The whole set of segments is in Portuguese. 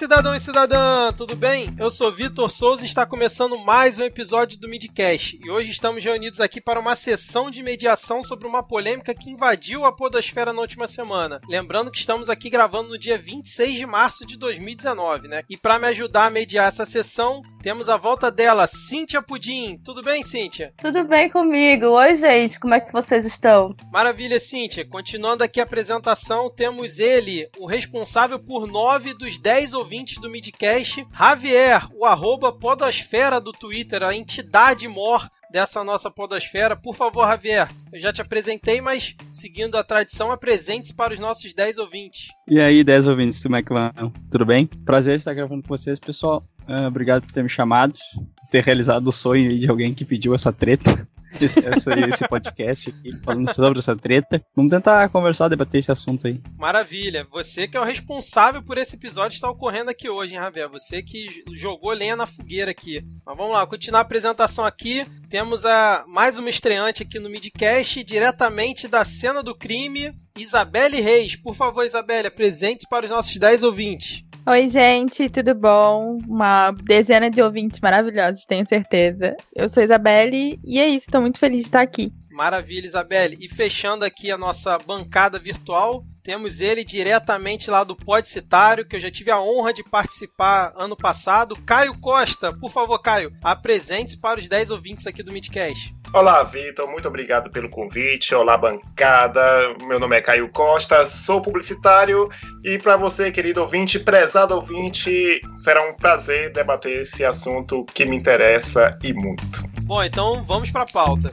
cidadão e cidadã, tudo bem? Eu sou Vitor Souza e está começando mais um episódio do Midcast. E hoje estamos reunidos aqui para uma sessão de mediação sobre uma polêmica que invadiu a podosfera na última semana. Lembrando que estamos aqui gravando no dia 26 de março de 2019, né? E para me ajudar a mediar essa sessão, temos a volta dela, Cíntia Pudim. Tudo bem, Cíntia? Tudo bem comigo. Oi, gente, como é que vocês estão? Maravilha, Cíntia. Continuando aqui a apresentação, temos ele, o responsável por nove dos dez ouvintes do Midcast, Javier, o arroba podosfera do Twitter, a entidade mor dessa nossa podosfera. Por favor, Javier, eu já te apresentei, mas seguindo a tradição, apresente-se para os nossos 10 ouvintes. E aí, 10 ouvintes, como é que vão? Tudo bem? Prazer estar gravando com vocês, pessoal. Uh, obrigado por ter me chamado, ter realizado o sonho de alguém que pediu essa treta esse, esse podcast aqui, falando sobre essa treta. Vamos tentar conversar, debater esse assunto aí. Maravilha. Você que é o responsável por esse episódio está ocorrendo aqui hoje, hein, Javier? Você que jogou lenha na fogueira aqui. Mas vamos lá, continuar a apresentação aqui. Temos a mais uma estreante aqui no Midcast, diretamente da cena do crime, Isabelle Reis. Por favor, Isabelle, apresente para os nossos 10 ouvintes. Oi, gente, tudo bom? Uma dezena de ouvintes maravilhosos, tenho certeza. Eu sou Isabelle e é isso, estou muito feliz de estar aqui. Maravilha, Isabelle. E fechando aqui a nossa bancada virtual, temos ele diretamente lá do Podcitário, que eu já tive a honra de participar ano passado. Caio Costa, por favor, Caio, apresente-se para os 10 ouvintes aqui do Midcast. Olá, Vitor, muito obrigado pelo convite. Olá, bancada. Meu nome é Caio Costa, sou publicitário e para você, querido ouvinte, prezado ouvinte, será um prazer debater esse assunto que me interessa e muito. Bom, então vamos para a pauta.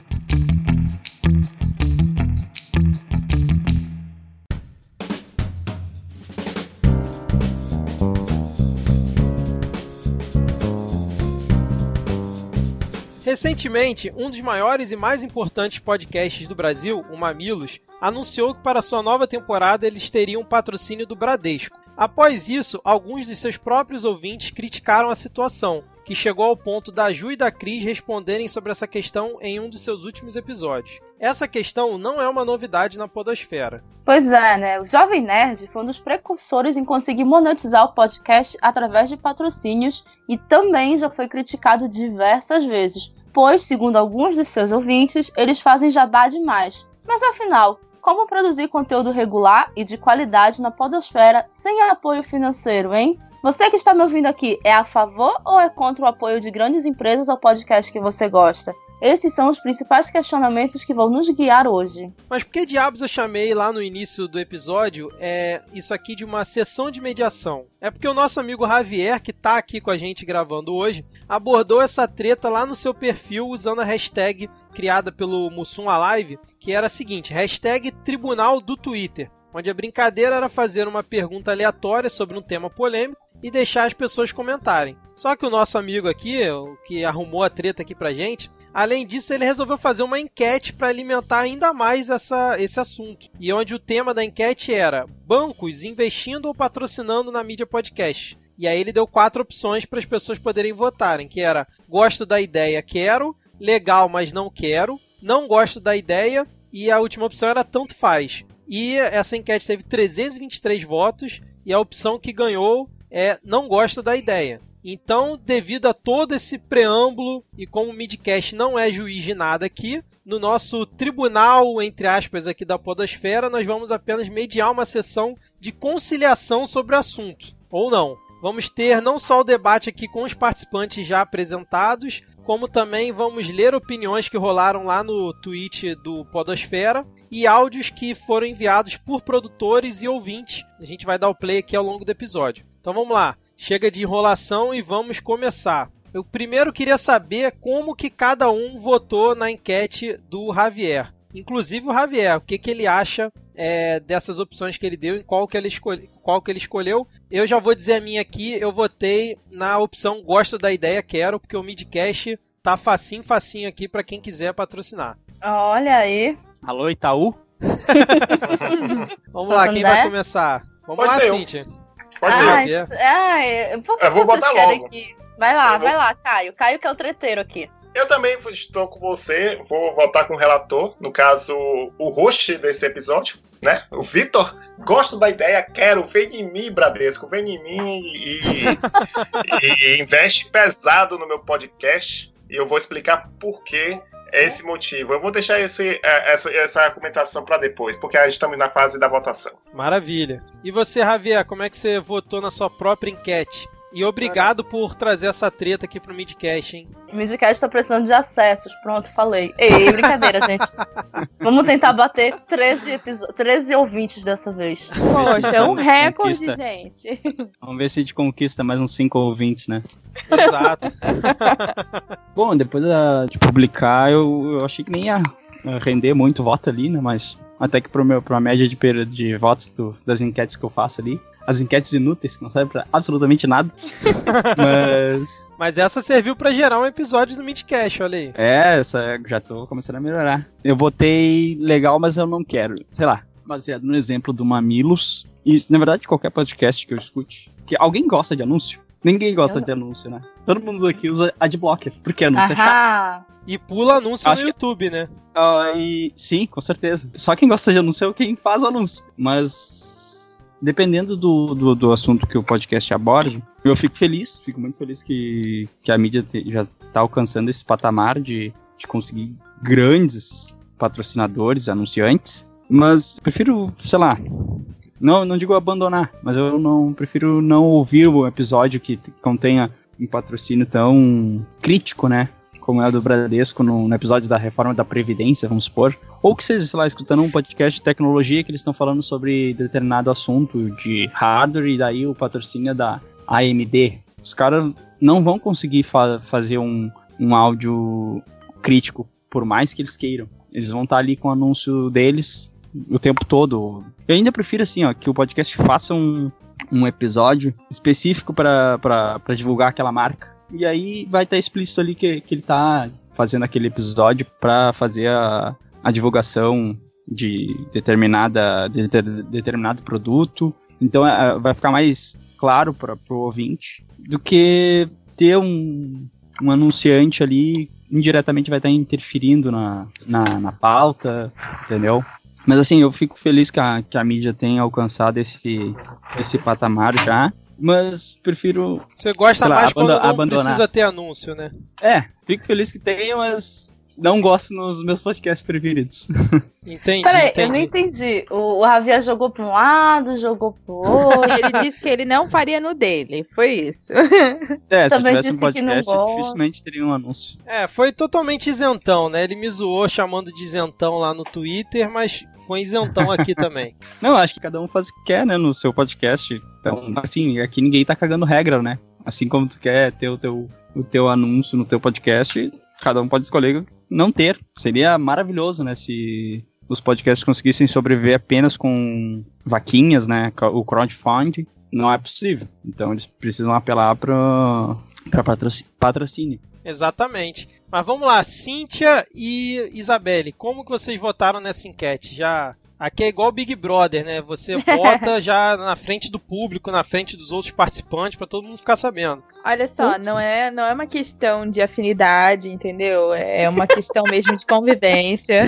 Recentemente, um dos maiores e mais importantes podcasts do Brasil, o Mamilos, anunciou que para sua nova temporada eles teriam patrocínio do Bradesco. Após isso, alguns dos seus próprios ouvintes criticaram a situação, que chegou ao ponto da Ju e da Cris responderem sobre essa questão em um dos seus últimos episódios. Essa questão não é uma novidade na podosfera. Pois é, né? O Jovem Nerd foi um dos precursores em conseguir monetizar o podcast através de patrocínios e também já foi criticado diversas vezes, pois, segundo alguns dos seus ouvintes, eles fazem jabá demais. Mas afinal, como produzir conteúdo regular e de qualidade na podosfera sem apoio financeiro, hein? Você que está me ouvindo aqui, é a favor ou é contra o apoio de grandes empresas ao podcast que você gosta? Esses são os principais questionamentos que vão nos guiar hoje. Mas por que diabos eu chamei lá no início do episódio é isso aqui de uma sessão de mediação? É porque o nosso amigo Javier, que está aqui com a gente gravando hoje, abordou essa treta lá no seu perfil usando a hashtag criada pelo Mussum Alive, que era a seguinte: hashtag Tribunal do Twitter, onde a brincadeira era fazer uma pergunta aleatória sobre um tema polêmico e deixar as pessoas comentarem. Só que o nosso amigo aqui, o que arrumou a treta aqui pra gente, além disso, ele resolveu fazer uma enquete para alimentar ainda mais essa, esse assunto. E onde o tema da enquete era bancos investindo ou patrocinando na mídia podcast. E aí ele deu quatro opções para as pessoas poderem votarem, que era gosto da ideia, quero, legal, mas não quero, não gosto da ideia e a última opção era tanto faz. E essa enquete teve 323 votos e a opção que ganhou é não gosta da ideia. Então, devido a todo esse preâmbulo e como o Midcast não é juiz de nada aqui, no nosso tribunal, entre aspas, aqui da Podosfera, nós vamos apenas mediar uma sessão de conciliação sobre o assunto. Ou não. Vamos ter não só o debate aqui com os participantes já apresentados, como também vamos ler opiniões que rolaram lá no tweet do Podosfera e áudios que foram enviados por produtores e ouvintes. A gente vai dar o play aqui ao longo do episódio. Então vamos lá, chega de enrolação e vamos começar. Eu primeiro queria saber como que cada um votou na enquete do Javier. Inclusive o Javier, o que, que ele acha é, dessas opções que ele deu, em qual que ele, qual que ele escolheu. Eu já vou dizer a minha aqui, eu votei na opção gosto da ideia, quero, porque o Midcast tá facinho, facinho aqui para quem quiser patrocinar. Olha aí. Alô, Itaú? Vamos lá, quem vai começar? Vamos Pode lá, ser eu. Cíntia. Pode ah, ser. ah, eu, por que Eu vou vocês botar querem logo. que- Vai lá, Eu vou- vai lá, Caio. Caio que é o treteiro aqui. Eu também estou com você, vou votar com o relator, no caso, o host desse episódio, né? O Vitor, gosto da ideia, quero, vem em mim, Bradesco, vem em mim e, e investe pesado no meu podcast. E eu vou explicar por que é esse motivo. Eu vou deixar esse, é, essa, essa argumentação para depois, porque a gente estamos na fase da votação. Maravilha. E você, Javier, como é que você votou na sua própria enquete? E obrigado por trazer essa treta aqui pro Midcast, hein? O Midcast tá precisando de acessos. Pronto, falei. Ei, brincadeira, gente. Vamos tentar bater 13, 13 ouvintes dessa vez. Poxa, é um recorde, conquista. gente. Vamos ver se a gente conquista mais uns 5 ouvintes, né? Exato. Bom, depois de publicar, eu, eu achei que nem ia render muito voto ali, né? Mas até que pro meu, pra média de, de votos do, das enquetes que eu faço ali. As enquetes inúteis, que não servem pra absolutamente nada. mas. Mas essa serviu para gerar um episódio do Midcast, olha aí. É, essa já tô começando a melhorar. Eu botei legal, mas eu não quero. Sei lá, baseado no exemplo do Mamilos. E, na verdade, qualquer podcast que eu escute. Que alguém gosta de anúncio? Ninguém gosta eu... de anúncio, né? Todo mundo aqui usa adblocker, porque anúncio Ahá. é chato. E pula anúncio Acho no YouTube, que... né? Uh, e... Sim, com certeza. Só quem gosta de anúncio é quem faz o anúncio. Mas dependendo do, do, do, assunto que o podcast aborda, eu fico feliz, fico muito feliz que, que a mídia te, já está alcançando esse patamar de, de conseguir grandes patrocinadores, anunciantes. Mas prefiro, sei lá, não, não digo abandonar, mas eu não prefiro não ouvir um episódio que contenha um patrocínio tão crítico, né? Como é a do Bradesco no, no, episódio da reforma da Previdência, vamos supor. Ou que seja, sei lá, escutando um podcast de tecnologia que eles estão falando sobre determinado assunto de hardware e daí o patrocínio é da AMD. Os caras não vão conseguir fa fazer um, um áudio crítico, por mais que eles queiram. Eles vão estar tá ali com o anúncio deles o tempo todo. Eu ainda prefiro assim, ó, que o podcast faça um, um episódio específico para divulgar aquela marca e aí vai estar tá explícito ali que, que ele tá fazendo aquele episódio para fazer a, a divulgação de determinada de ter, determinado produto. Então é, vai ficar mais claro para o ouvinte do que ter um, um anunciante ali indiretamente vai estar tá interferindo na, na, na pauta, entendeu? Mas assim, eu fico feliz que a, que a mídia tenha alcançado esse, esse patamar já mas prefiro. Você gosta mais quando não abandonar. precisa ter anúncio, né? É, fico feliz que tenha, mas não gosto nos meus podcasts preferidos. Entendi. Peraí, entendi. eu não entendi. O, o Javier jogou pra um lado, jogou pro outro. ele disse que ele não faria no dele. Foi isso. É, se Também eu tivesse um podcast, dificilmente teria um anúncio. É, foi totalmente isentão, né? Ele me zoou chamando de isentão lá no Twitter, mas foi isentão aqui também. Não, acho que cada um faz o que quer, né, no seu podcast. Então, assim, aqui ninguém tá cagando regra, né? Assim como tu quer ter o teu, o teu anúncio no teu podcast, cada um pode escolher não ter. Seria maravilhoso, né, se os podcasts conseguissem sobreviver apenas com vaquinhas, né, o crowdfunding. Não é possível. Então eles precisam apelar para patrocínio. Exatamente. Mas vamos lá, Cíntia e Isabelle, como que vocês votaram nessa enquete? Já Aqui é igual Big Brother, né? Você vota já na frente do público, na frente dos outros participantes, para todo mundo ficar sabendo. Olha só, não é, não é uma questão de afinidade, entendeu? É uma questão mesmo de convivência.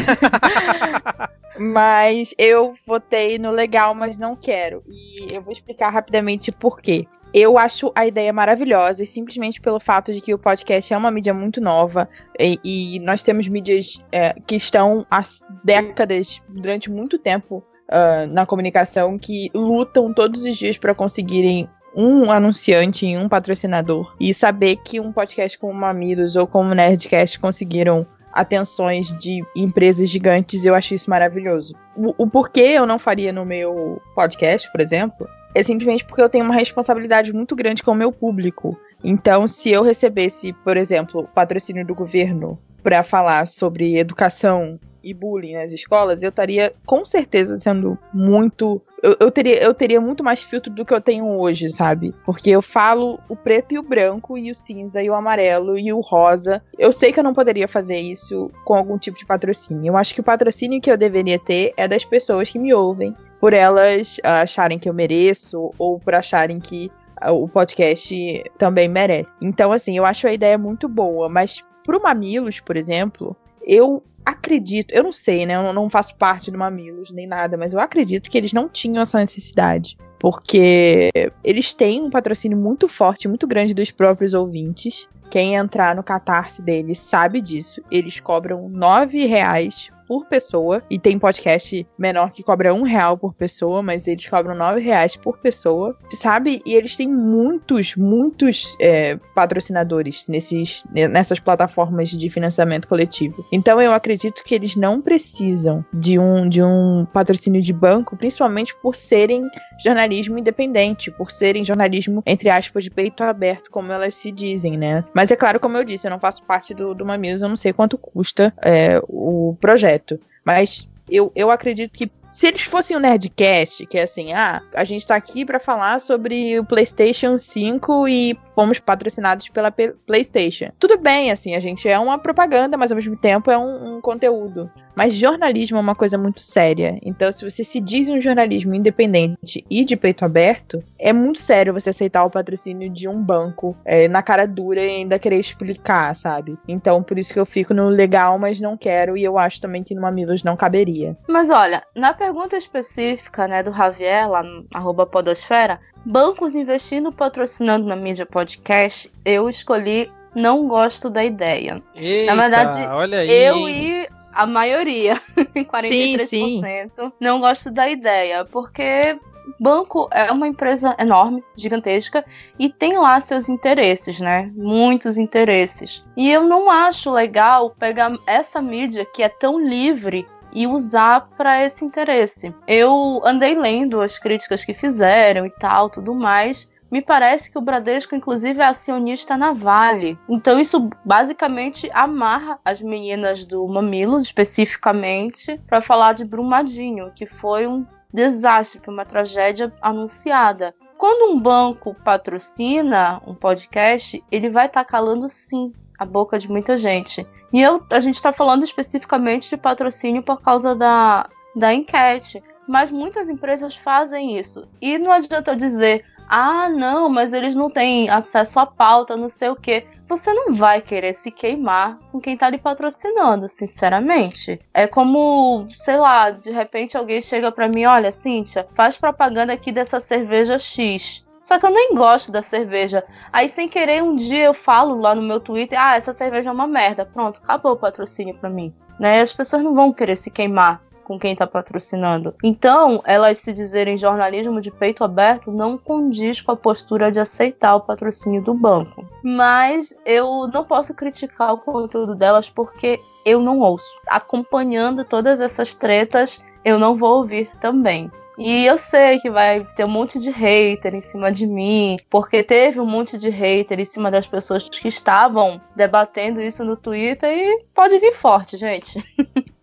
mas eu votei no legal, mas não quero. E eu vou explicar rapidamente por quê. Eu acho a ideia maravilhosa, e simplesmente pelo fato de que o podcast é uma mídia muito nova, e, e nós temos mídias é, que estão há décadas, durante muito tempo, uh, na comunicação, que lutam todos os dias para conseguirem um anunciante e um patrocinador. E saber que um podcast como Mamilos ou como Nerdcast conseguiram atenções de empresas gigantes, eu acho isso maravilhoso. O, o porquê eu não faria no meu podcast, por exemplo, é simplesmente porque eu tenho uma responsabilidade muito grande com o meu público. Então, se eu recebesse, por exemplo, patrocínio do governo para falar sobre educação e bullying nas escolas, eu estaria com certeza sendo muito. Eu, eu, teria, eu teria muito mais filtro do que eu tenho hoje, sabe? Porque eu falo o preto e o branco, e o cinza, e o amarelo, e o rosa. Eu sei que eu não poderia fazer isso com algum tipo de patrocínio. Eu acho que o patrocínio que eu deveria ter é das pessoas que me ouvem, por elas acharem que eu mereço, ou por acharem que o podcast também merece. Então, assim, eu acho a ideia muito boa, mas pro Mamilos, por exemplo, eu acredito, eu não sei, né? Eu não faço parte do Mamilos nem nada, mas eu acredito que eles não tinham essa necessidade. Porque eles têm um patrocínio muito forte, muito grande dos próprios ouvintes. Quem entrar no catarse deles sabe disso. Eles cobram nove reais por pessoa. E tem podcast menor que cobra um real por pessoa, mas eles cobram nove reais por pessoa, sabe? E eles têm muitos, muitos é, patrocinadores nesses, nessas plataformas de financiamento coletivo. Então eu acredito que eles não precisam de um, de um patrocínio de banco, principalmente por serem jornalismo independente, por serem jornalismo, entre aspas, de peito aberto, como elas se dizem, né? Mas é claro, como eu disse, eu não faço parte do, do Mamilos, eu não sei quanto custa é, o projeto Mas eu, eu acredito que se eles fossem um Nerdcast, que é assim, ah, a gente tá aqui para falar sobre o PlayStation 5 e fomos patrocinados pela P PlayStation. Tudo bem, assim, a gente é uma propaganda, mas ao mesmo tempo é um, um, conteúdo. Mas jornalismo é uma coisa muito séria. Então, se você se diz um jornalismo independente e de peito aberto, é muito sério você aceitar o patrocínio de um banco é, na cara dura e ainda querer explicar, sabe? Então, por isso que eu fico no legal, mas não quero, e eu acho também que no Mamilos não caberia. Mas olha, na pergunta específica, né, do Javier, lá no arroba podosfera, bancos investindo patrocinando na mídia podcast, eu escolhi não gosto da ideia. Eita, na verdade, olha aí. eu e a maioria, 43%, sim, sim. não gosto da ideia, porque banco é uma empresa enorme, gigantesca, e tem lá seus interesses, né? Muitos interesses. E eu não acho legal pegar essa mídia que é tão livre e usar para esse interesse. Eu andei lendo as críticas que fizeram e tal, tudo mais. Me parece que o Bradesco, inclusive, é acionista na Vale. Então, isso basicamente amarra as meninas do Mamilos, especificamente, para falar de Brumadinho, que foi um desastre, foi uma tragédia anunciada. Quando um banco patrocina um podcast, ele vai estar tá calando sim a boca de muita gente. E eu, a gente está falando especificamente de patrocínio por causa da, da enquete. Mas muitas empresas fazem isso. E não adianta dizer, ah, não, mas eles não têm acesso à pauta, não sei o quê. Você não vai querer se queimar com quem tá lhe patrocinando, sinceramente. É como, sei lá, de repente alguém chega para mim, olha, Cíntia, faz propaganda aqui dessa cerveja X. Só que eu nem gosto da cerveja. Aí, sem querer, um dia eu falo lá no meu Twitter: ah, essa cerveja é uma merda. Pronto, acabou o patrocínio pra mim. Né? As pessoas não vão querer se queimar com quem está patrocinando. Então, elas se dizerem jornalismo de peito aberto não condiz com a postura de aceitar o patrocínio do banco. Mas eu não posso criticar o conteúdo delas porque eu não ouço. Acompanhando todas essas tretas, eu não vou ouvir também. E eu sei que vai ter um monte de hater em cima de mim, porque teve um monte de hater em cima das pessoas que estavam debatendo isso no Twitter e pode vir forte, gente.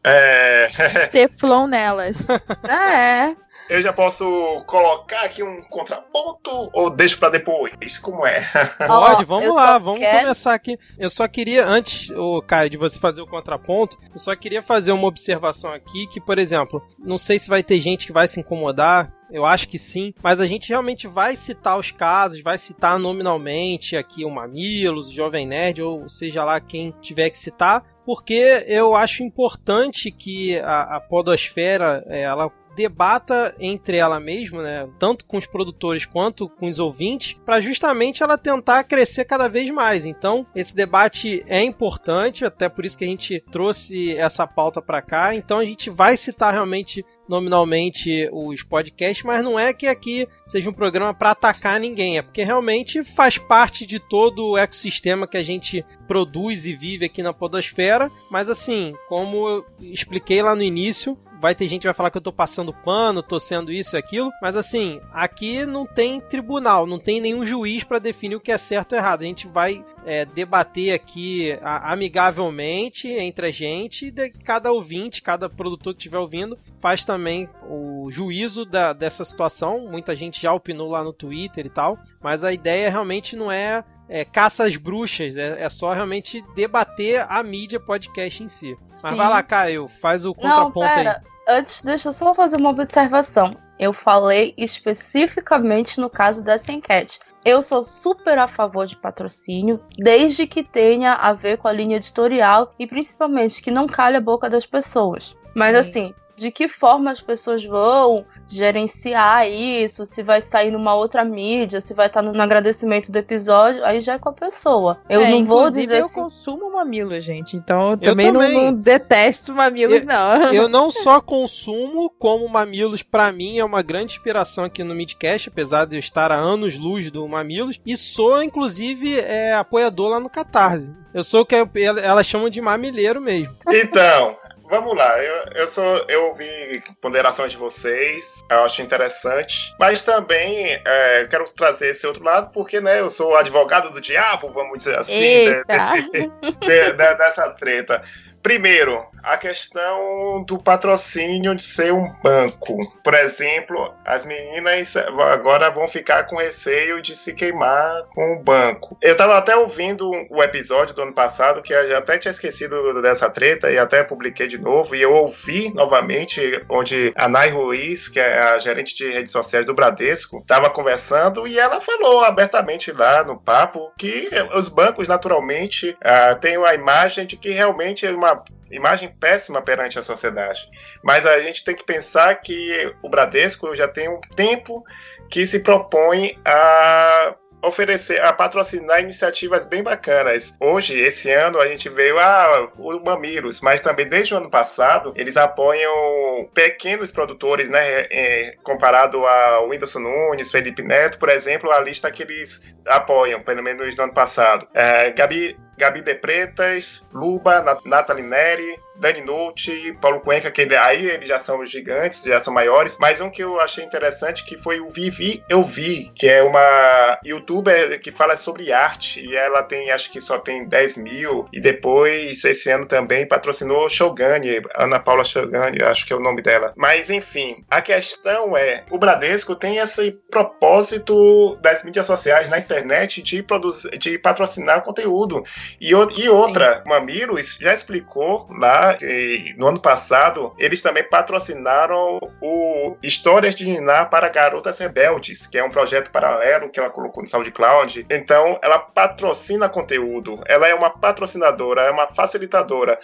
É. Teflon nelas. É. Eu já posso colocar aqui um contraponto ou deixo para depois? Como é? Pode, vamos lá, vamos quero... começar aqui. Eu só queria, antes, o Caio, de você fazer o contraponto, eu só queria fazer uma observação aqui que, por exemplo, não sei se vai ter gente que vai se incomodar, eu acho que sim, mas a gente realmente vai citar os casos, vai citar nominalmente aqui o Mamilos, o Jovem Nerd, ou seja lá quem tiver que citar, porque eu acho importante que a, a podosfera ela debata entre ela mesma, né, tanto com os produtores quanto com os ouvintes, para justamente ela tentar crescer cada vez mais. Então, esse debate é importante, até por isso que a gente trouxe essa pauta para cá. Então, a gente vai citar realmente nominalmente os podcasts, mas não é que aqui seja um programa para atacar ninguém, é porque realmente faz parte de todo o ecossistema que a gente produz e vive aqui na Podosfera. Mas assim, como eu expliquei lá no início, vai ter gente que vai falar que eu tô passando pano, tô sendo isso e aquilo, mas assim, aqui não tem tribunal, não tem nenhum juiz para definir o que é certo ou errado. A gente vai é, debater aqui a, amigavelmente entre a gente e cada ouvinte, cada produtor que estiver ouvindo, faz também o juízo da, dessa situação. Muita gente já opinou lá no Twitter e tal, mas a ideia realmente não é é, caça às bruxas, é, é, só realmente debater a mídia podcast em si. Mas Sim. vai lá, Caio, faz o contraponto Não, pera. aí. Antes, deixa eu só fazer uma observação. Eu falei especificamente no caso dessa enquete. Eu sou super a favor de patrocínio, desde que tenha a ver com a linha editorial e principalmente que não calhe a boca das pessoas. Mas Sim. assim, de que forma as pessoas vão gerenciar isso, se vai sair numa outra mídia, se vai estar no, agradecimento do episódio, aí já é com a pessoa. Eu é, não vou dizer. Eu assim... consumo mamilos, gente. Então eu também, eu também. Não, não, detesto mamilos, eu, não. Eu não só consumo, como mamilos, para mim, é uma grande inspiração aqui no Midcast, apesar de eu estar há anos luz do Mamilos, e sou, inclusive, é, apoiador lá no Catarse. Eu sou o que elas chamam de mamileiro mesmo. Então, vamos lá. Eu, eu sou, eu ouvi ponderações de vocês, eu acho interessante, mas também é, quero trazer esse outro lado porque, né, eu sou advogado do diabo, vamos dizer assim, de, desse, de, de, dessa treta. Primeiro, a questão do patrocínio de ser um banco. Por exemplo, as meninas agora vão ficar com receio de se queimar com o banco. Eu estava até ouvindo o episódio do ano passado, que eu até tinha esquecido dessa treta e até publiquei de novo, e eu ouvi novamente, onde a Nai Ruiz, que é a gerente de redes sociais do Bradesco, estava conversando e ela falou abertamente lá no papo que os bancos, naturalmente, uh, têm a imagem de que realmente é uma imagem péssima perante a sociedade. Mas a gente tem que pensar que o Bradesco já tem um tempo que se propõe a oferecer, a patrocinar iniciativas bem bacanas. Hoje, esse ano, a gente veio ah, o Mamilos, mas também desde o ano passado, eles apoiam pequenos produtores, né? É, comparado ao Whindersson Nunes, Felipe Neto, por exemplo, a lista que eles apoiam, pelo menos no ano passado. É, Gabi Gabi De Pretas, Luba, Nathalie Neri, Dani Note, Paulo Cuenca, que aí eles já são gigantes, já são maiores. Mas um que eu achei interessante que foi o Vivi Eu Vi, que é uma youtuber que fala sobre arte. E ela tem, acho que só tem 10 mil. E depois, esse ano também, patrocinou Shogani, Ana Paula Shogani, acho que é o nome dela. Mas enfim, a questão é: o Bradesco tem esse propósito das mídias sociais na internet de, produzir, de patrocinar conteúdo. E, e outra, Sim. Mamilos já explicou lá que no ano passado eles também patrocinaram o Histórias de Niná para Garotas Rebeldes, que é um projeto paralelo que ela colocou no SoundCloud. Então, ela patrocina conteúdo, ela é uma patrocinadora, é uma facilitadora.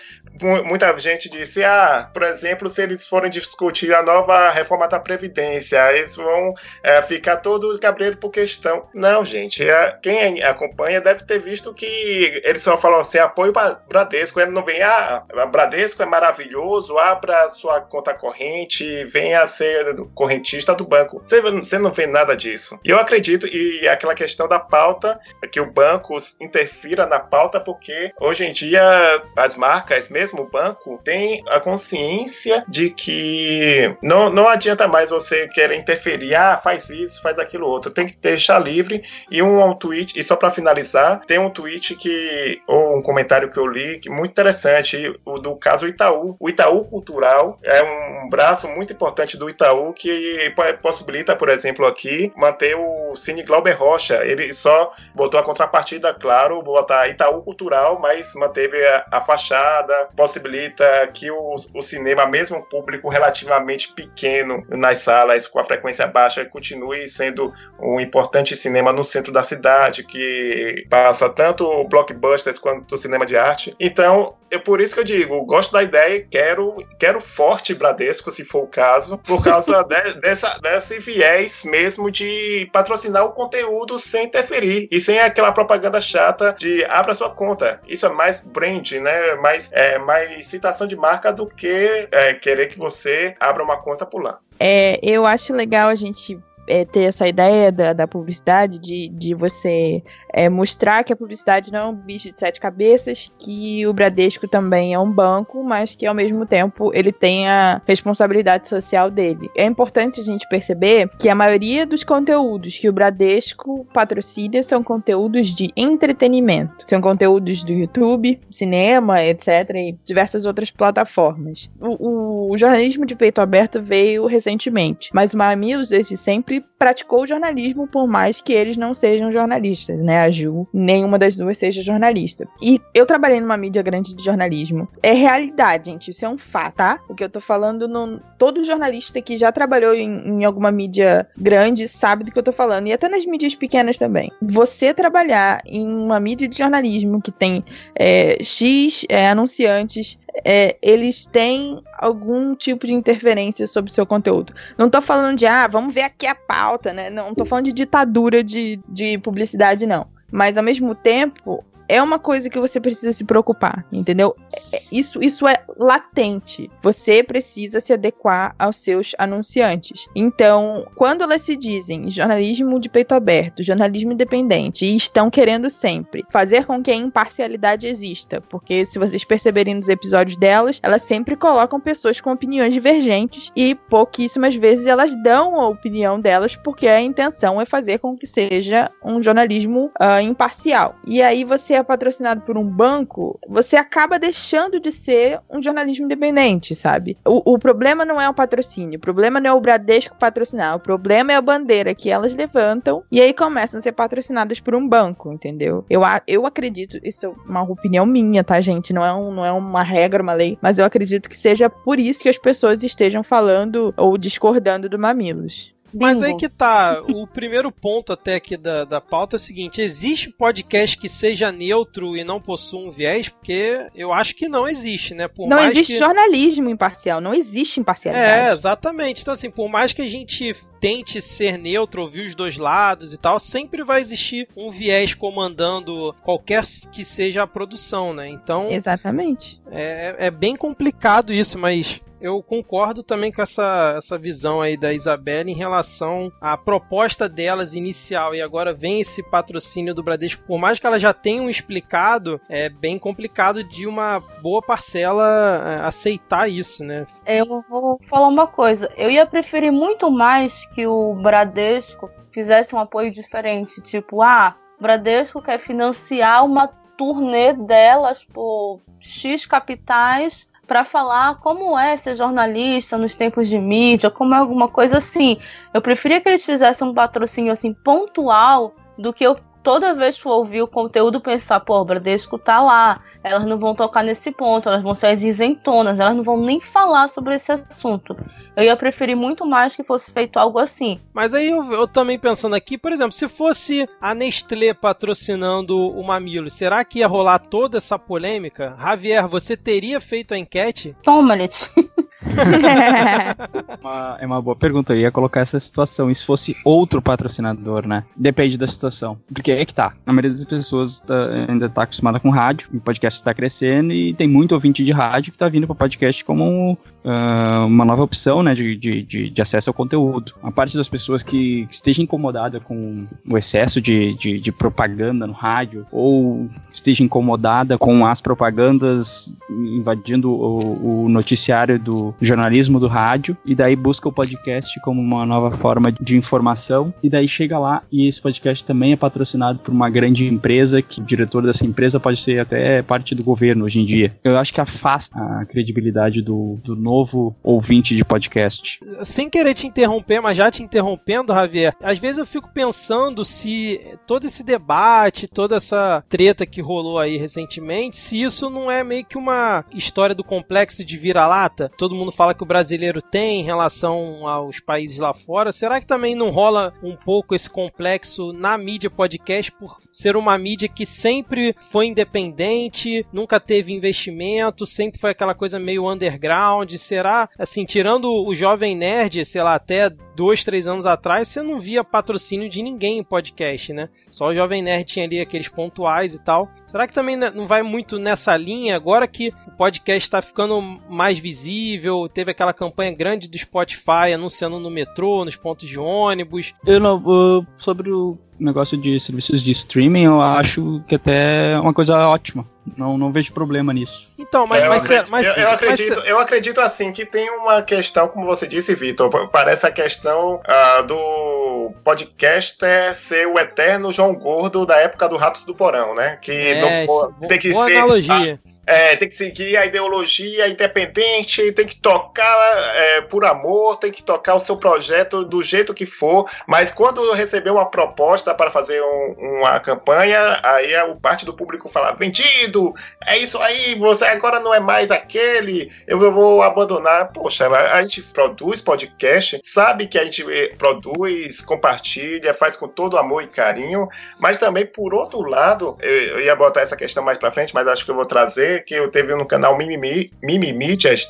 Muita gente disse, ah, por exemplo, se eles forem discutir a nova reforma da Previdência, eles vão é, ficar todos cabreiros por questão. Não, gente, é, quem acompanha deve ter visto que eles só falam assim, apoio Bradesco, ele não vem, ah, Bradesco é maravilhoso, abra sua conta corrente, venha ser correntista do banco. Você, você não vê nada disso. E eu acredito, e aquela questão da pauta, que o banco interfira na pauta, porque hoje em dia as marcas, mesmo o banco, tem a consciência de que não, não adianta mais você querer interferir, ah, faz isso, faz aquilo outro. Tem que deixar livre. E um, um tweet, e só para finalizar, tem um tweet que ou um comentário que eu li, que muito interessante, o do caso Itaú. O Itaú Cultural é um braço muito importante do Itaú que possibilita, por exemplo, aqui, manter o Cine Glauber Rocha. Ele só botou a contrapartida, claro, botar Itaú Cultural, mas manteve a, a fachada, possibilita que o, o cinema, mesmo um público relativamente pequeno nas salas, com a frequência baixa, continue sendo um importante cinema no centro da cidade, que passa tanto o blockbuster blockbusters quanto do cinema de arte. Então, é por isso que eu digo, gosto da ideia, quero, quero forte Bradesco, se for o caso, por causa de, dessa, desse viés mesmo de patrocinar o conteúdo sem interferir e sem aquela propaganda chata de abra sua conta. Isso é mais brand, né? Mais, é, mais citação de marca do que é, querer que você abra uma conta por lá. É, eu acho legal a gente é, ter essa ideia da, da publicidade, de, de você é, mostrar que a publicidade não é um bicho de sete cabeças, que o Bradesco também é um banco, mas que ao mesmo tempo ele tem a responsabilidade social dele. É importante a gente perceber que a maioria dos conteúdos que o Bradesco patrocina são conteúdos de entretenimento, são conteúdos do YouTube, cinema, etc., e diversas outras plataformas. O, o jornalismo de peito aberto veio recentemente, mas o Mamilos desde sempre praticou o jornalismo, por mais que eles não sejam jornalistas, né? A Ju, nenhuma das duas seja jornalista. E eu trabalhei numa mídia grande de jornalismo. É realidade, gente. Isso é um fato, tá? O que eu tô falando, no... todo jornalista que já trabalhou em, em alguma mídia grande sabe do que eu tô falando. E até nas mídias pequenas também. Você trabalhar em uma mídia de jornalismo que tem é, X é, anunciantes, é, eles têm algum tipo de interferência sobre o seu conteúdo. Não tô falando de, ah, vamos ver aqui a pauta, né? Não tô falando de ditadura de, de publicidade, não. Mas ao mesmo tempo, é uma coisa que você precisa se preocupar, entendeu? É, isso, isso é latente. Você precisa se adequar aos seus anunciantes. Então, quando elas se dizem jornalismo de peito aberto, jornalismo independente, e estão querendo sempre fazer com que a imparcialidade exista, porque se vocês perceberem nos episódios delas, elas sempre colocam pessoas com opiniões divergentes e pouquíssimas vezes elas dão a opinião delas porque a intenção é fazer com que seja um jornalismo uh, imparcial. E aí você é patrocinado por um banco, você acaba deixando de ser um jornalismo independente, sabe? O, o problema não é o patrocínio, o problema não é o Bradesco patrocinar, o problema é a bandeira que elas levantam e aí começam a ser patrocinadas por um banco, entendeu? Eu, eu acredito, isso é uma opinião minha, tá, gente? Não é, um, não é uma regra, uma lei, mas eu acredito que seja por isso que as pessoas estejam falando ou discordando do Mamilos. Mas aí que tá. O primeiro ponto até aqui da, da pauta é o seguinte: existe podcast que seja neutro e não possua um viés? Porque eu acho que não existe, né? Por não existe que... jornalismo imparcial, não existe imparcialidade. É, exatamente. Então, assim, por mais que a gente tente ser neutro, ouvir os dois lados e tal, sempre vai existir um viés comandando qualquer que seja a produção, né? Então. Exatamente. É, é bem complicado isso, mas eu concordo também com essa, essa visão aí da Isabela em relação à proposta delas inicial e agora vem esse patrocínio do Bradesco. Por mais que elas já tenham explicado, é bem complicado de uma boa parcela é, aceitar isso, né? Eu vou falar uma coisa. Eu ia preferir muito mais que o Bradesco fizesse um apoio diferente. Tipo, ah, Bradesco quer financiar uma turnê delas por X capitais para falar como é ser jornalista nos tempos de mídia, como é alguma coisa assim. Eu preferia que eles fizessem um patrocínio assim pontual do que eu toda vez que for ouvir o conteúdo pensar, pô, o Bradesco tá lá, elas não vão tocar nesse ponto, elas vão ser as isentonas, elas não vão nem falar sobre esse assunto. Eu ia preferir muito mais que fosse feito algo assim. Mas aí eu, eu também pensando aqui, por exemplo, se fosse a Nestlé patrocinando o Mamilo, será que ia rolar toda essa polêmica? Javier, você teria feito a enquete? Toma. uma, é uma boa pergunta. Eu ia colocar essa situação. E se fosse outro patrocinador, né? Depende da situação. Porque é que tá. A maioria das pessoas tá, ainda tá acostumada com rádio. O podcast tá crescendo e tem muito ouvinte de rádio que tá vindo pro podcast como uh, uma nova opção, né? De, de, de, acesso ao conteúdo. A parte das pessoas que, que esteja incomodada com o excesso de, de, de propaganda no rádio ou esteja incomodada com as propagandas invadindo o, o noticiário do, jornalismo do rádio e daí busca o podcast como uma nova forma de informação e daí chega lá e esse podcast também é patrocinado por uma grande empresa que o diretor dessa empresa pode ser até parte do governo hoje em dia. Eu acho que afasta a credibilidade do, do novo ouvinte de podcast. Sem querer te interromper, mas já te interrompendo, Javier, às vezes eu fico pensando se todo esse debate, toda essa treta que rolou aí recentemente, se isso não é meio que uma história do complexo de vira-lata. Todo mundo mundo fala que o brasileiro tem em relação aos países lá fora, será que também não rola um pouco esse complexo na mídia podcast por ser uma mídia que sempre foi independente, nunca teve investimento, sempre foi aquela coisa meio underground? Será, assim, tirando o jovem nerd, sei lá, até dois, três anos atrás, você não via patrocínio de ninguém em podcast, né? Só o Jovem Nerd tinha ali aqueles pontuais e tal. Será que também não vai muito nessa linha agora que o podcast está ficando mais visível? Teve aquela campanha grande do Spotify anunciando no metrô, nos pontos de ônibus. Eu não, sobre o negócio de serviços de streaming, eu acho que até é uma coisa ótima. Não, não vejo problema nisso. Então, mas, eu, mas, acredito, mas, eu, eu acredito, eu acredito assim que tem uma questão, como você disse, Vitor, parece a questão uh, do podcaster ser o eterno João Gordo da época do Ratos do Porão, né? Que é, não, tem que boa ser. Analogia. É, tem que seguir a ideologia independente, tem que tocar é, por amor, tem que tocar o seu projeto do jeito que for, mas quando receber uma proposta para fazer um, uma campanha, aí o parte do público fala, vendido, é isso aí, você agora não é mais aquele, eu vou abandonar. Poxa, a gente produz podcast, sabe que a gente eh, produz, compartilha, faz com todo amor e carinho, mas também, por outro lado, eu ia botar essa questão mais pra frente, mas acho que eu vou trazer, que eu teve no canal Mimimi,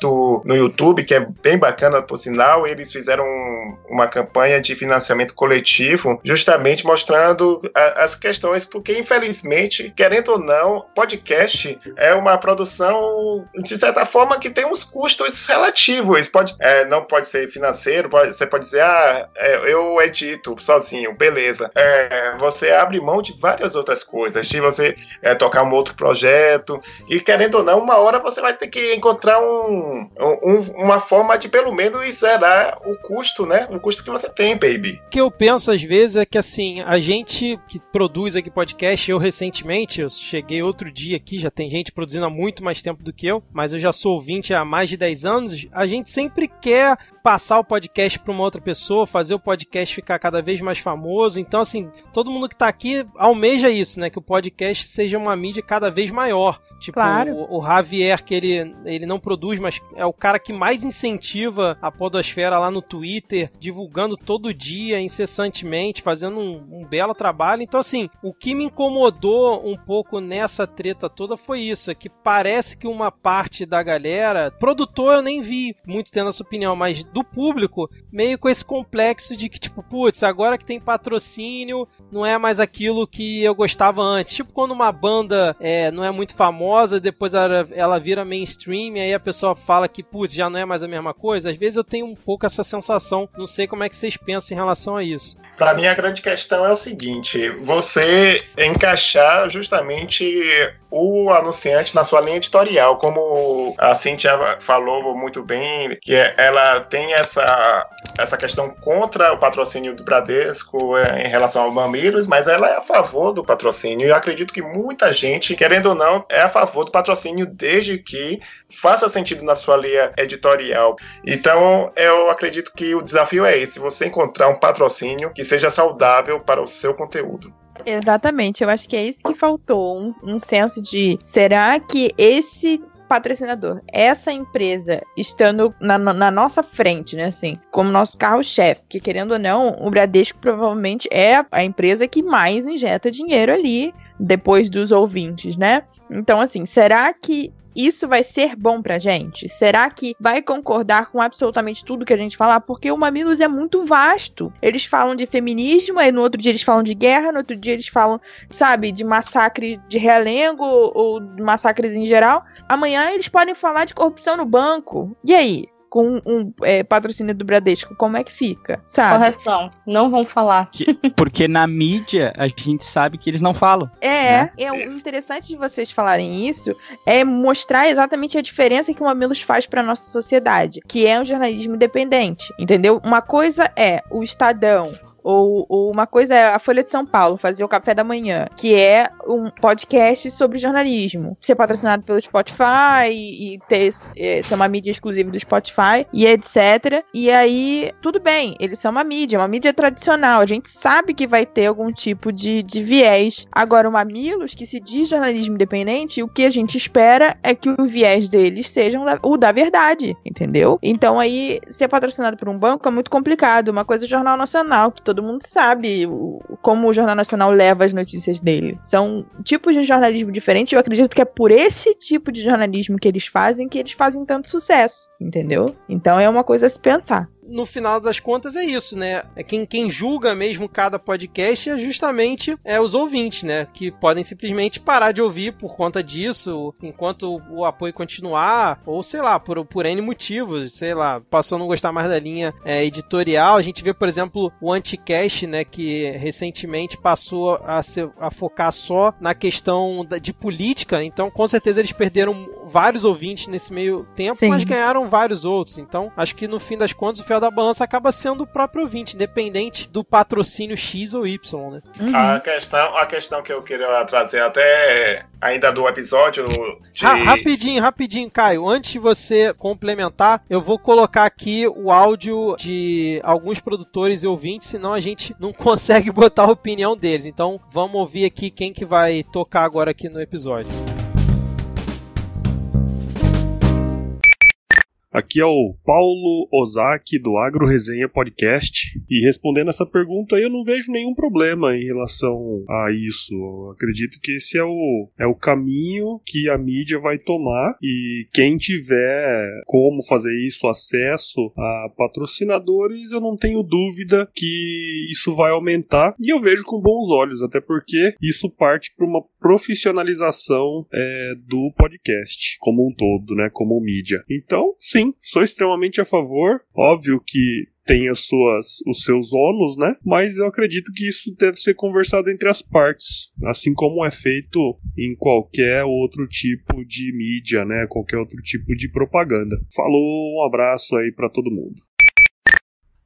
do, no YouTube, que é bem bacana, por sinal, eles fizeram uma campanha de financiamento coletivo, justamente mostrando a, as questões, porque infelizmente, querendo ou não, podcast é uma produção, de certa forma, que tem uns custos relativos. Pode, é, não pode ser financeiro, pode, você pode dizer, ah, é, eu edito sozinho, beleza. É, você abre mão de várias outras coisas, de você é, tocar um outro projeto, e querendo ou não, uma hora você vai ter que encontrar um, um, uma forma de pelo menos zerar o custo, né? O custo que você tem, baby. O que eu penso às vezes é que assim, a gente que produz aqui podcast, eu recentemente, eu cheguei outro dia aqui, já tem gente produzindo há muito mais tempo do que eu, mas eu já sou ouvinte há mais de 10 anos, a gente sempre quer passar o podcast para uma outra pessoa, fazer o podcast ficar cada vez mais famoso. Então, assim, todo mundo que está aqui almeja isso, né? Que o podcast seja uma mídia cada vez maior. Tipo, claro. o, o, Javier, que ele, ele não produz, mas é o cara que mais incentiva a podosfera lá no Twitter, divulgando todo dia, incessantemente, fazendo um, um belo trabalho. Então, assim, o que me incomodou um pouco nessa treta toda foi isso, é que parece que uma parte da galera, produtor eu nem vi muito tendo essa opinião, mas do público, meio com esse complexo de que, tipo, putz, agora que tem patrocínio, não é mais aquilo que eu gostava antes. Tipo, quando uma banda é, não é muito famosa, depois ela, ela vira mainstream, aí a pessoa fala que, putz, já não é mais a mesma coisa. Às vezes eu tenho um pouco essa sensação, não sei como é que vocês pensam em relação a isso. Para mim, a grande questão é o seguinte: você encaixar justamente o anunciante na sua linha editorial, como a Cintia falou muito bem, que ela tem essa, essa questão contra o patrocínio do Bradesco é, em relação ao Mamilos, mas ela é a favor do patrocínio. E eu acredito que muita gente, querendo ou não, é a favor do patrocínio desde que faça sentido na sua linha editorial. Então, eu acredito que o desafio é esse: você encontrar um patrocínio que seja saudável para o seu conteúdo. Exatamente, eu acho que é isso que faltou, um, um senso de será que esse patrocinador, essa empresa estando na, na, nossa frente, né, assim, como nosso carro-chefe, que querendo ou não, o Bradesco provavelmente é a empresa que mais injeta dinheiro ali depois dos ouvintes, né? Então, assim, será que isso vai ser bom pra gente? Será que vai concordar com absolutamente tudo que a gente falar? Porque o Mamilos é muito vasto. Eles falam de feminismo, aí no outro dia eles falam de guerra, no outro dia eles falam, sabe, de massacre de realengo ou massacres em geral. Amanhã eles podem falar de corrupção no banco. E aí? Com um é, patrocínio do Bradesco, como é que fica? Sabe? Correção, não vão falar. Que, porque na mídia a gente sabe que eles não falam. É, né? é o interessante de vocês falarem isso é mostrar exatamente a diferença que o Mamilos faz para nossa sociedade, que é um jornalismo independente, entendeu? Uma coisa é o Estadão, ou, ou, uma coisa é a Folha de São Paulo fazer o café da manhã, que é um podcast sobre jornalismo. Ser patrocinado pelo Spotify e, ter é, ser uma mídia exclusiva do Spotify e etc. E aí, tudo bem, eles são uma mídia, uma mídia tradicional. A gente sabe que vai ter algum tipo de, de viés. Agora, o Mamilos, que se diz jornalismo independente, o que a gente espera é que o viés deles seja o da verdade, entendeu? Então aí, ser patrocinado por um banco é muito complicado. Uma coisa é Jornal Nacional, que todo todo mundo sabe como o Jornal Nacional leva as notícias dele. São tipos de jornalismo diferentes. Eu acredito que é por esse tipo de jornalismo que eles fazem que eles fazem tanto sucesso, entendeu? Então é uma coisa a se pensar no final das contas é isso, né? É quem, quem julga mesmo cada podcast é justamente é, os ouvintes, né? Que podem simplesmente parar de ouvir por conta disso, enquanto o apoio continuar, ou sei lá, por, por N motivos, sei lá, passou a não gostar mais da linha é, editorial. A gente vê, por exemplo, o Anticast, né? Que recentemente passou a, ser, a focar só na questão da, de política, então com certeza eles perderam vários ouvintes nesse meio tempo, Sim. mas ganharam vários outros. Então, acho que no fim das contas, o fiel da balança acaba sendo o próprio ouvinte, independente do patrocínio X ou Y, né? Uhum. A questão, a questão que eu queria trazer até ainda do episódio de... Ra- rapidinho, rapidinho, Caio. Antes de você complementar, eu vou colocar aqui o áudio de alguns produtores e ouvintes, senão a gente não consegue botar a opinião deles. Então, vamos ouvir aqui quem que vai tocar agora aqui no episódio. Aqui é o Paulo Ozaki do Agro Resenha Podcast. E respondendo essa pergunta eu não vejo nenhum problema em relação a isso. Eu acredito que esse é o, é o caminho que a mídia vai tomar. E quem tiver como fazer isso, acesso a patrocinadores, eu não tenho dúvida que isso vai aumentar. E eu vejo com bons olhos, até porque isso parte para uma profissionalização é, do podcast como um todo, né? Como mídia. Então, sim, sou extremamente a favor. Óbvio que tem as suas, os seus ônus, né? Mas eu acredito que isso deve ser conversado entre as partes, assim como é feito em qualquer outro tipo de mídia, né? Qualquer outro tipo de propaganda. Falou, um abraço aí pra todo mundo.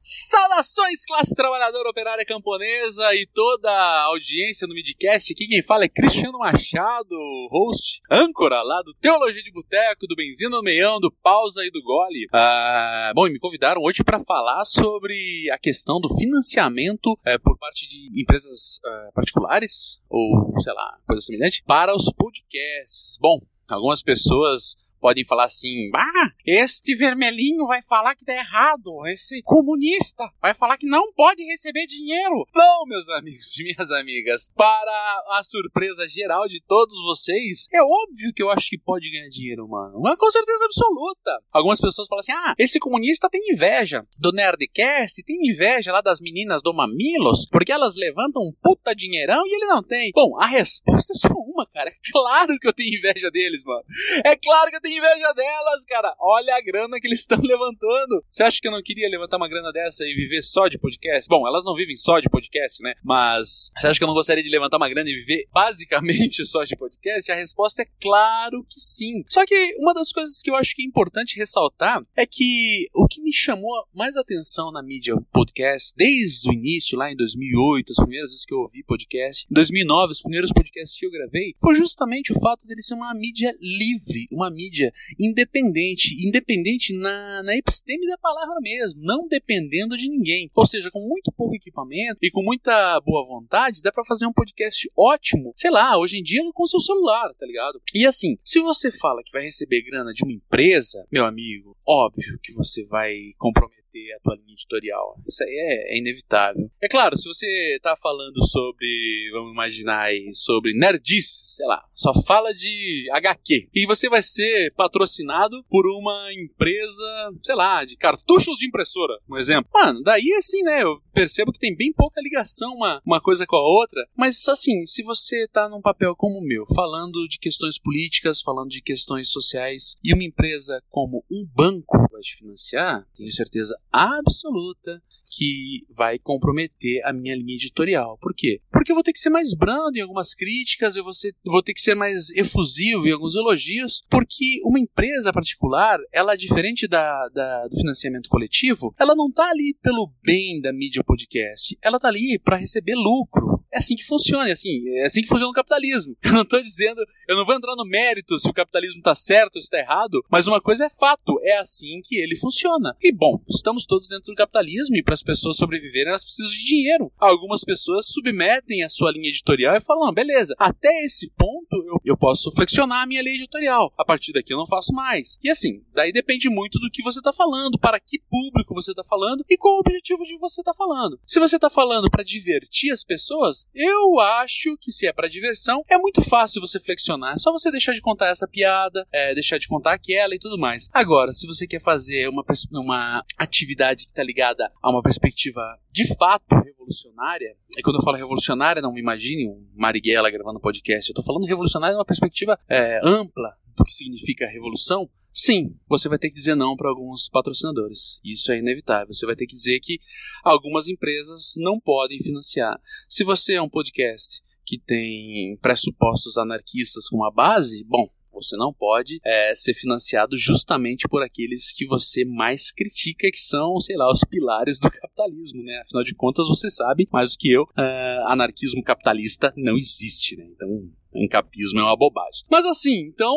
Saudações, classe trabalhadora, operária camponesa e toda a audiência no Midcast. Aqui quem fala é Cristiano Machado, host, âncora lá do Teologia de Boteco, do Benzina no Meião, do Pausa e do Gole. Ah, bom, e me convidaram hoje para falar sobre a questão do financiamento eh, por parte de empresas eh, particulares, ou sei lá, coisa semelhante, para os podcasts. Bom, algumas pessoas podem falar assim: Ah, este vermelhinho vai falar que tá errado, esse comunista vai falar que não pode receber dinheiro. Bom, meus amigos e minhas amigas, para a surpresa geral de todos vocês, é óbvio que eu acho que pode ganhar dinheiro, mano. Mas com certeza absoluta. Algumas pessoas falam assim: Ah, esse comunista tem inveja do Nerdcast, tem inveja lá das meninas do Mamilos, porque elas levantam um puta dinheirão e ele não tem. Bom, a resposta é só uma, cara. É claro que eu tenho inveja deles, mano. É claro que eu tenho inveja delas, cara. Olha a grana que eles estão levantando. Você acha que eu não queria levantar uma grana dessa e viver só de podcast? Bom, elas não vivem só de podcast, né? Mas você acha que eu não gostaria de levantar uma grana e viver basicamente só de podcast? A resposta é claro que sim. Só que uma das coisas que eu acho que é importante ressaltar é que o que me chamou mais atenção na mídia podcast, desde o início, lá em 2008, as primeiras vezes que eu ouvi podcast, em 2009, os primeiros podcasts que eu gravei, foi justamente o fato dele ser uma mídia livre, uma mídia independente, independente na, na episteme da palavra mesmo, não dependendo de ninguém. Ou seja, com muito pouco equipamento e com muita boa vontade, dá pra fazer um podcast ótimo, sei lá, hoje em dia com seu celular, tá ligado? E assim, se você fala que vai receber grana de uma empresa, meu amigo, óbvio que você vai comprometer a tua linha editorial. Isso aí é, é inevitável. É claro, se você tá falando sobre, vamos imaginar aí, sobre nerdice, sei lá, só fala de HQ, e você vai ser patrocinado por uma empresa, sei lá, de cartuchos de impressora, um exemplo. Mano, daí assim, né, eu percebo que tem bem pouca ligação uma, uma coisa com a outra, mas assim, se você tá num papel como o meu, falando de questões políticas, falando de questões sociais, e uma empresa como um banco vai te financiar, tenho certeza absoluta que vai comprometer a minha linha editorial. Por quê? Porque eu vou ter que ser mais brando em algumas críticas, eu vou, ser, vou ter que ser mais efusivo em alguns elogios, porque uma empresa particular, ela, diferente da, da do financiamento coletivo, ela não tá ali pelo bem da mídia podcast, ela tá ali para receber lucro. É assim que funciona, é assim, é assim que funciona o capitalismo. Eu não tô dizendo, eu não vou entrar no mérito se o capitalismo tá certo ou se tá errado, mas uma coisa é fato, é assim que ele funciona. E bom, estamos todos dentro do capitalismo e para as pessoas sobreviverem elas precisam de dinheiro. Algumas pessoas submetem a sua linha editorial e falam, ah, beleza, até esse ponto eu, eu posso flexionar a minha linha editorial. A partir daqui eu não faço mais. E assim, daí depende muito do que você tá falando, para que público você tá falando e qual o objetivo de você tá falando. Se você tá falando para divertir as pessoas, eu acho que se é para diversão, é muito fácil você flexionar. É só você deixar de contar essa piada, é, deixar de contar aquela e tudo mais. Agora, se você quer fazer uma, uma atividade que tá ligada a uma perspectiva de fato revolucionária, e quando eu falo revolucionária, não me imagine um Marighella gravando podcast. Eu tô falando revolucionária numa perspectiva é, ampla do que significa revolução. Sim, você vai ter que dizer não para alguns patrocinadores. Isso é inevitável. Você vai ter que dizer que algumas empresas não podem financiar. Se você é um podcast que tem pressupostos anarquistas como a base, bom, Você não pode é, ser financiado justamente por aqueles que você mais critica, que são, sei lá, os pilares do capitalismo, né? Afinal de contas, você sabe mais do que eu, uh, anarquismo capitalista não existe, né? Então, Encapismo é uma bobagem. Mas assim, então,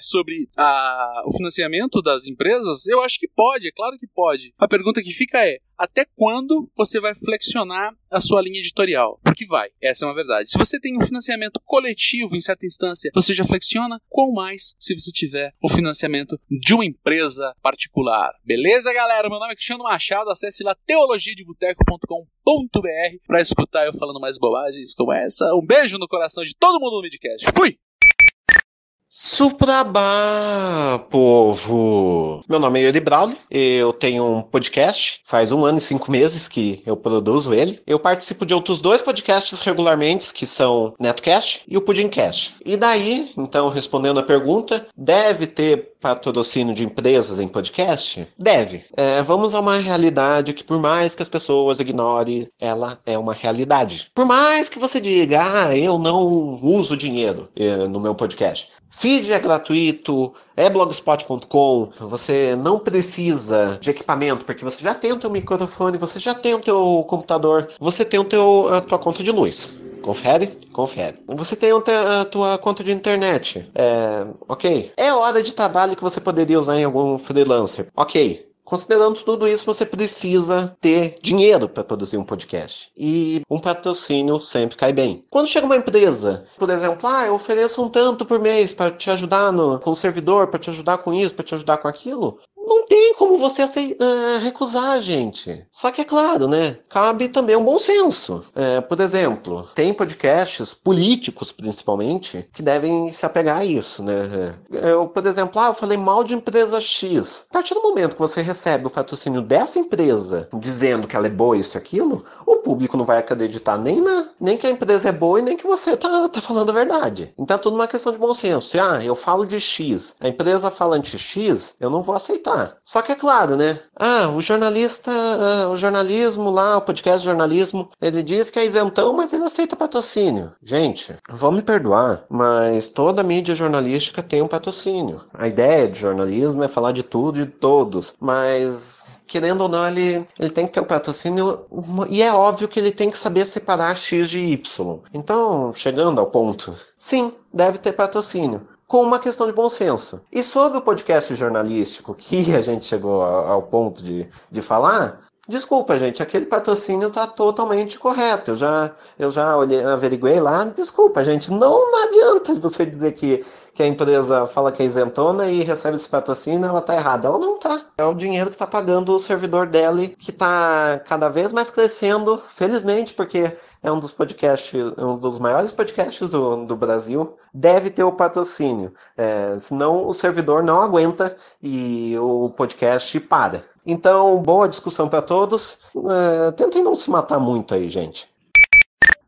sobre a, o financiamento das empresas, eu acho que pode, é claro que pode. A pergunta que fica é: até quando você vai flexionar a sua linha editorial? Porque vai, essa é uma verdade. Se você tem um financiamento coletivo em certa instância, você já flexiona, qual mais se você tiver o financiamento de uma empresa particular. Beleza, galera? Meu nome é Cristiano Machado, acesse lá teologiadeboteco.com.br para escutar eu falando mais bobagens como essa. Um beijo no coração de todo mundo no Midcast. Fui! Suprabá, povo! Meu nome é Yuri Brauli, eu tenho um podcast, faz um ano e cinco meses que eu produzo ele. Eu participo de outros dois podcasts regularmente, que são Netcast e o Pudimcast. E daí, então, respondendo a pergunta, deve ter patrocínio de empresas em podcast? Deve. É, vamos a uma realidade que, por mais que as pessoas ignorem, ela é uma realidade. Por mais que você diga, ah, eu não uso dinheiro é, no meu podcast. Feed é gratuito, é blogspot.com, você não precisa de equipamento, porque você já tem o teu microfone, você já tem o teu computador, você tem o teu, a tua conta de luz. Confere? Confere. Você tem a tua conta de internet. É, ok. É hora de trabalho que você poderia usar em algum freelancer. Ok. Considerando tudo isso, você precisa ter dinheiro para produzir um podcast. E um patrocínio sempre cai bem. Quando chega uma empresa, por exemplo, ah, eu ofereço um tanto por mês para te ajudar no, com o servidor, para te ajudar com isso, para te ajudar com aquilo, não tem como você aceitar, uh, recusar, gente. Só que é claro, né? Cabe também um bom senso. É, por exemplo, tem podcasts políticos, principalmente, que devem se apegar a isso, né? Eu, por exemplo, ah, eu falei mal de empresa X. A partir do momento que você recebe o patrocínio dessa empresa dizendo que ela é boa, isso e aquilo, o público não vai acreditar nem, na, nem que a empresa é boa e nem que você tá, tá falando a verdade. Então é tudo uma questão de bom senso. Ah, eu falo de X, a empresa falante X, eu não vou aceitar acreditar. Só que é claro, né? Ah, o jornalista, ah, o jornalismo lá, o podcast jornalismo, ele diz que é isentão, mas ele aceita patrocínio. Gente, vão me perdoar, mas toda mídia jornalística tem um patrocínio. A ideia de jornalismo é falar de tudo e de todos, mas querendo ou não, ele, ele tem que ter o um patrocínio e é óbvio que ele tem que saber separar X de Y. Então, chegando ao ponto, sim, deve ter patrocínio com uma questão de bom senso. E sobre o podcast jornalístico que a gente chegou ao ponto de, de falar, Desculpa, gente, aquele patrocínio está totalmente correto. Eu já, eu já olhei, averiguei lá. Desculpa, gente, não adianta você dizer que, que a empresa fala que é isentona e recebe esse patrocínio, ela está errada. Ela não está. É o dinheiro que está pagando o servidor dela, que está cada vez mais crescendo, felizmente, porque é um dos podcasts, um dos maiores podcasts do, do Brasil. Deve ter o patrocínio. É, senão o servidor não aguenta e o podcast para. Então, boa discussão para todos. É, tentem não se matar muito aí, gente.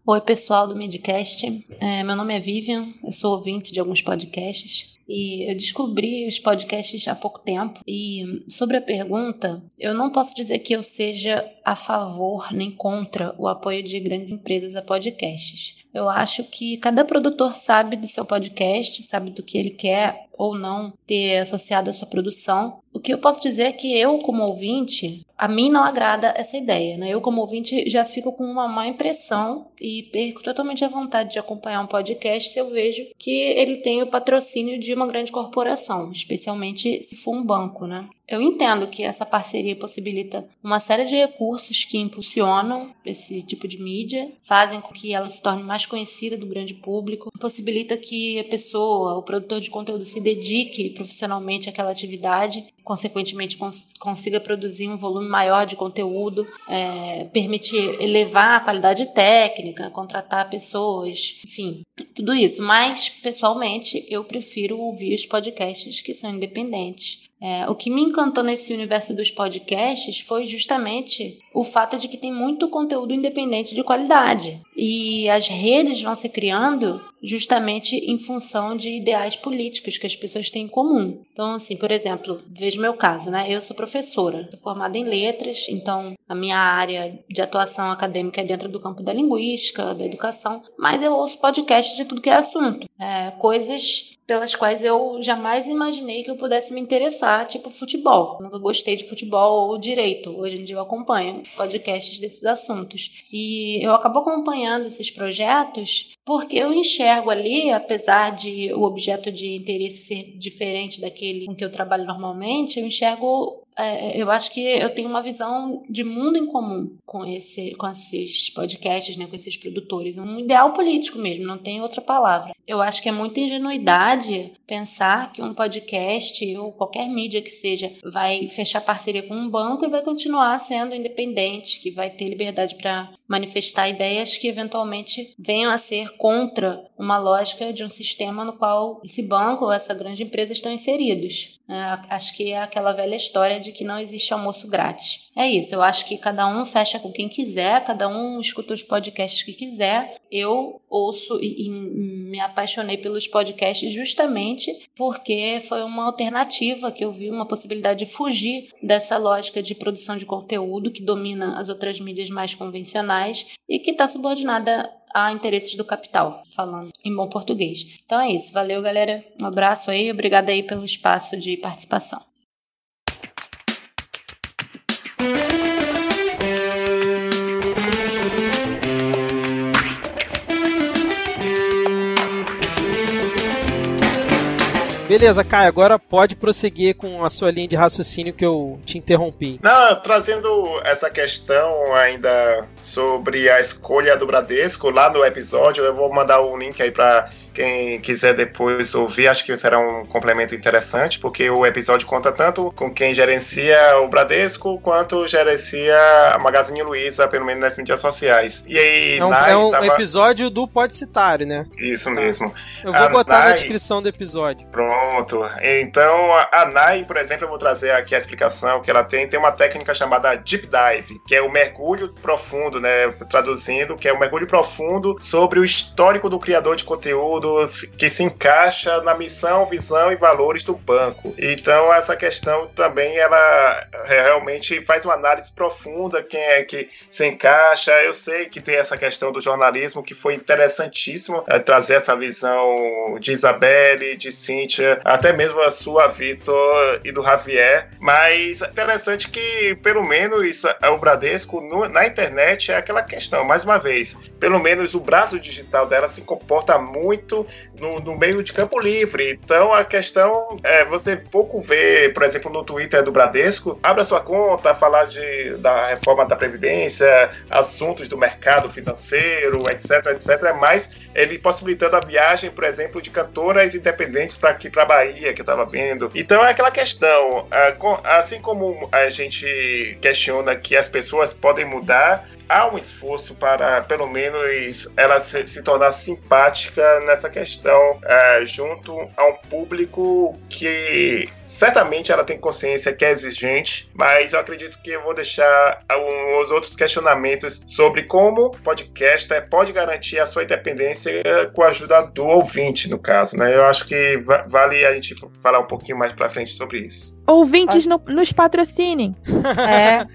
Oi, pessoal do Midcast. É, meu nome é Vivian, eu sou ouvinte de alguns podcasts e eu descobri os podcasts há pouco tempo. E sobre a pergunta, eu não posso dizer que eu seja a favor nem contra o apoio de grandes empresas a podcasts. Eu acho que cada produtor sabe do seu podcast, sabe do que ele quer ou não ter associado à sua produção. O que eu posso dizer é que eu, como ouvinte, a mim não agrada essa ideia, né? Eu, como ouvinte, já fico com uma má impressão e perco totalmente a vontade de acompanhar um podcast se eu vejo que ele tem o patrocínio de uma grande corporação, especialmente se for um banco, né? Eu entendo que essa parceria possibilita uma série de recursos que impulsionam esse tipo de mídia, fazem com que ela se torne mais conhecida do grande público, possibilita que a pessoa, o produtor de conteúdo, se dedique profissionalmente àquela atividade, consequentemente cons consiga produzir um volume maior de conteúdo, é, permite elevar a qualidade técnica, contratar pessoas, enfim, tudo isso. Mas, pessoalmente, eu prefiro ouvir os podcasts que são independentes é, o que me encantou nesse universo dos podcasts foi justamente o fato de que tem muito conteúdo independente de qualidade. E as redes vão se criando justamente em função de ideais políticos que as pessoas têm em comum. Então, assim, por exemplo, vejo meu caso, né? Eu sou professora, sou formada em letras, então a minha área de atuação acadêmica é dentro do campo da linguística, da educação, mas eu ouço podcasts de tudo que é assunto. É, coisas pelas quais eu jamais imaginei que eu pudesse me interessar, tipo futebol. nunca gostei de futebol ou direito. Hoje em dia eu acompanho podcasts desses assuntos. E eu acabo acompanhando esses projetos porque eu enxergo ali, apesar de o objeto de interesse ser diferente daquele com que eu trabalho normalmente, eu enxergo é, eu acho que eu tenho uma visão de mundo em comum com, esse, com esses podcasts, né, com esses produtores. Um ideal político mesmo, não tem outra palavra. Eu acho que é muita ingenuidade pensar que um podcast ou qualquer mídia que seja vai fechar parceria com um banco e vai continuar sendo independente, que vai ter liberdade para manifestar ideias que eventualmente venham a ser contra uma lógica de um sistema no qual esse banco ou essa grande empresa estão inseridos. É, acho que é aquela velha história de que não existe almoço grátis. É isso, eu acho que cada um fecha com quem quiser, cada um escuta os podcasts que quiser. Eu ouço e, e me apaixonei pelos podcasts justamente porque foi uma alternativa que eu vi, uma possibilidade de fugir dessa lógica de produção de conteúdo que domina as outras mídias mais convencionais e que está subordinada a interesses do capital, falando em bom português. Então é isso, valeu galera, um abraço aí, obrigada aí pelo espaço de participação. Beleza, Caio, agora pode prosseguir com a sua linha de raciocínio que eu te interrompi. Não, trazendo essa questão ainda sobre a escolha do Bradesco, lá no episódio, eu vou mandar o link aí para quem quiser depois ouvir, acho que será um complemento interessante, porque o episódio conta tanto com quem gerencia o Bradesco quanto gerencia a Magazine Luiza, pelo menos nas mídias sociais. E aí, é um, Nai é um tava... episódio do Pode Citar, né? Isso mesmo. Eu vou A botar na Nai- descrição do episódio. Pronto. Então, a- NAI, por exemplo, eu vou trazer aqui a explicação que ela tem. Tem uma técnica chamada Deep Dive, que é o mergulho profundo, né? Traduzindo, que é o mergulho profundo sobre o histórico do criador de que se encaixa na missão, visão e valores do banco. Então, essa questão também, ela realmente faz uma análise profunda, quem é que se encaixa. Eu sei que tem essa questão do jornalismo que foi interessantíssimo eh, trazer essa visão de Isabelle, de Cíntia, até mesmo a sua, Vitor, e do Javier. Mas é interessante que, pelo menos, eh, o Bradesco no- na internet é aquela questão, mais uma vez, pelo menos o braço digital dela se comporta muito Hamilton no, no meio de campo livre. Então a questão é você pouco vê, por exemplo, no Twitter do Bradesco, abra sua conta, falar de, da reforma da Previdência, assuntos do mercado financeiro, etc, etc, mas ele possibilitando a viagem, por exemplo, de cantoras independentes para aqui para Bahia, que eu estava vendo. Então é aquela questão, com- assim como a gente questiona que as pessoas podem mudar, há um esforço para, pelo menos, ela se, se tornar simpática nessa questão, eh, junto a um público que certamente ela tem consciência que é exigente, mas eu acredito que eu vou deixar os outros questionamentos sobre como o podcaster pode garantir a sua independência com a ajuda do ouvinte, no caso, né? Eu acho que va- vale a gente falar um pouquinho mais pra frente sobre isso. Ouvintes no- nos patrocinem.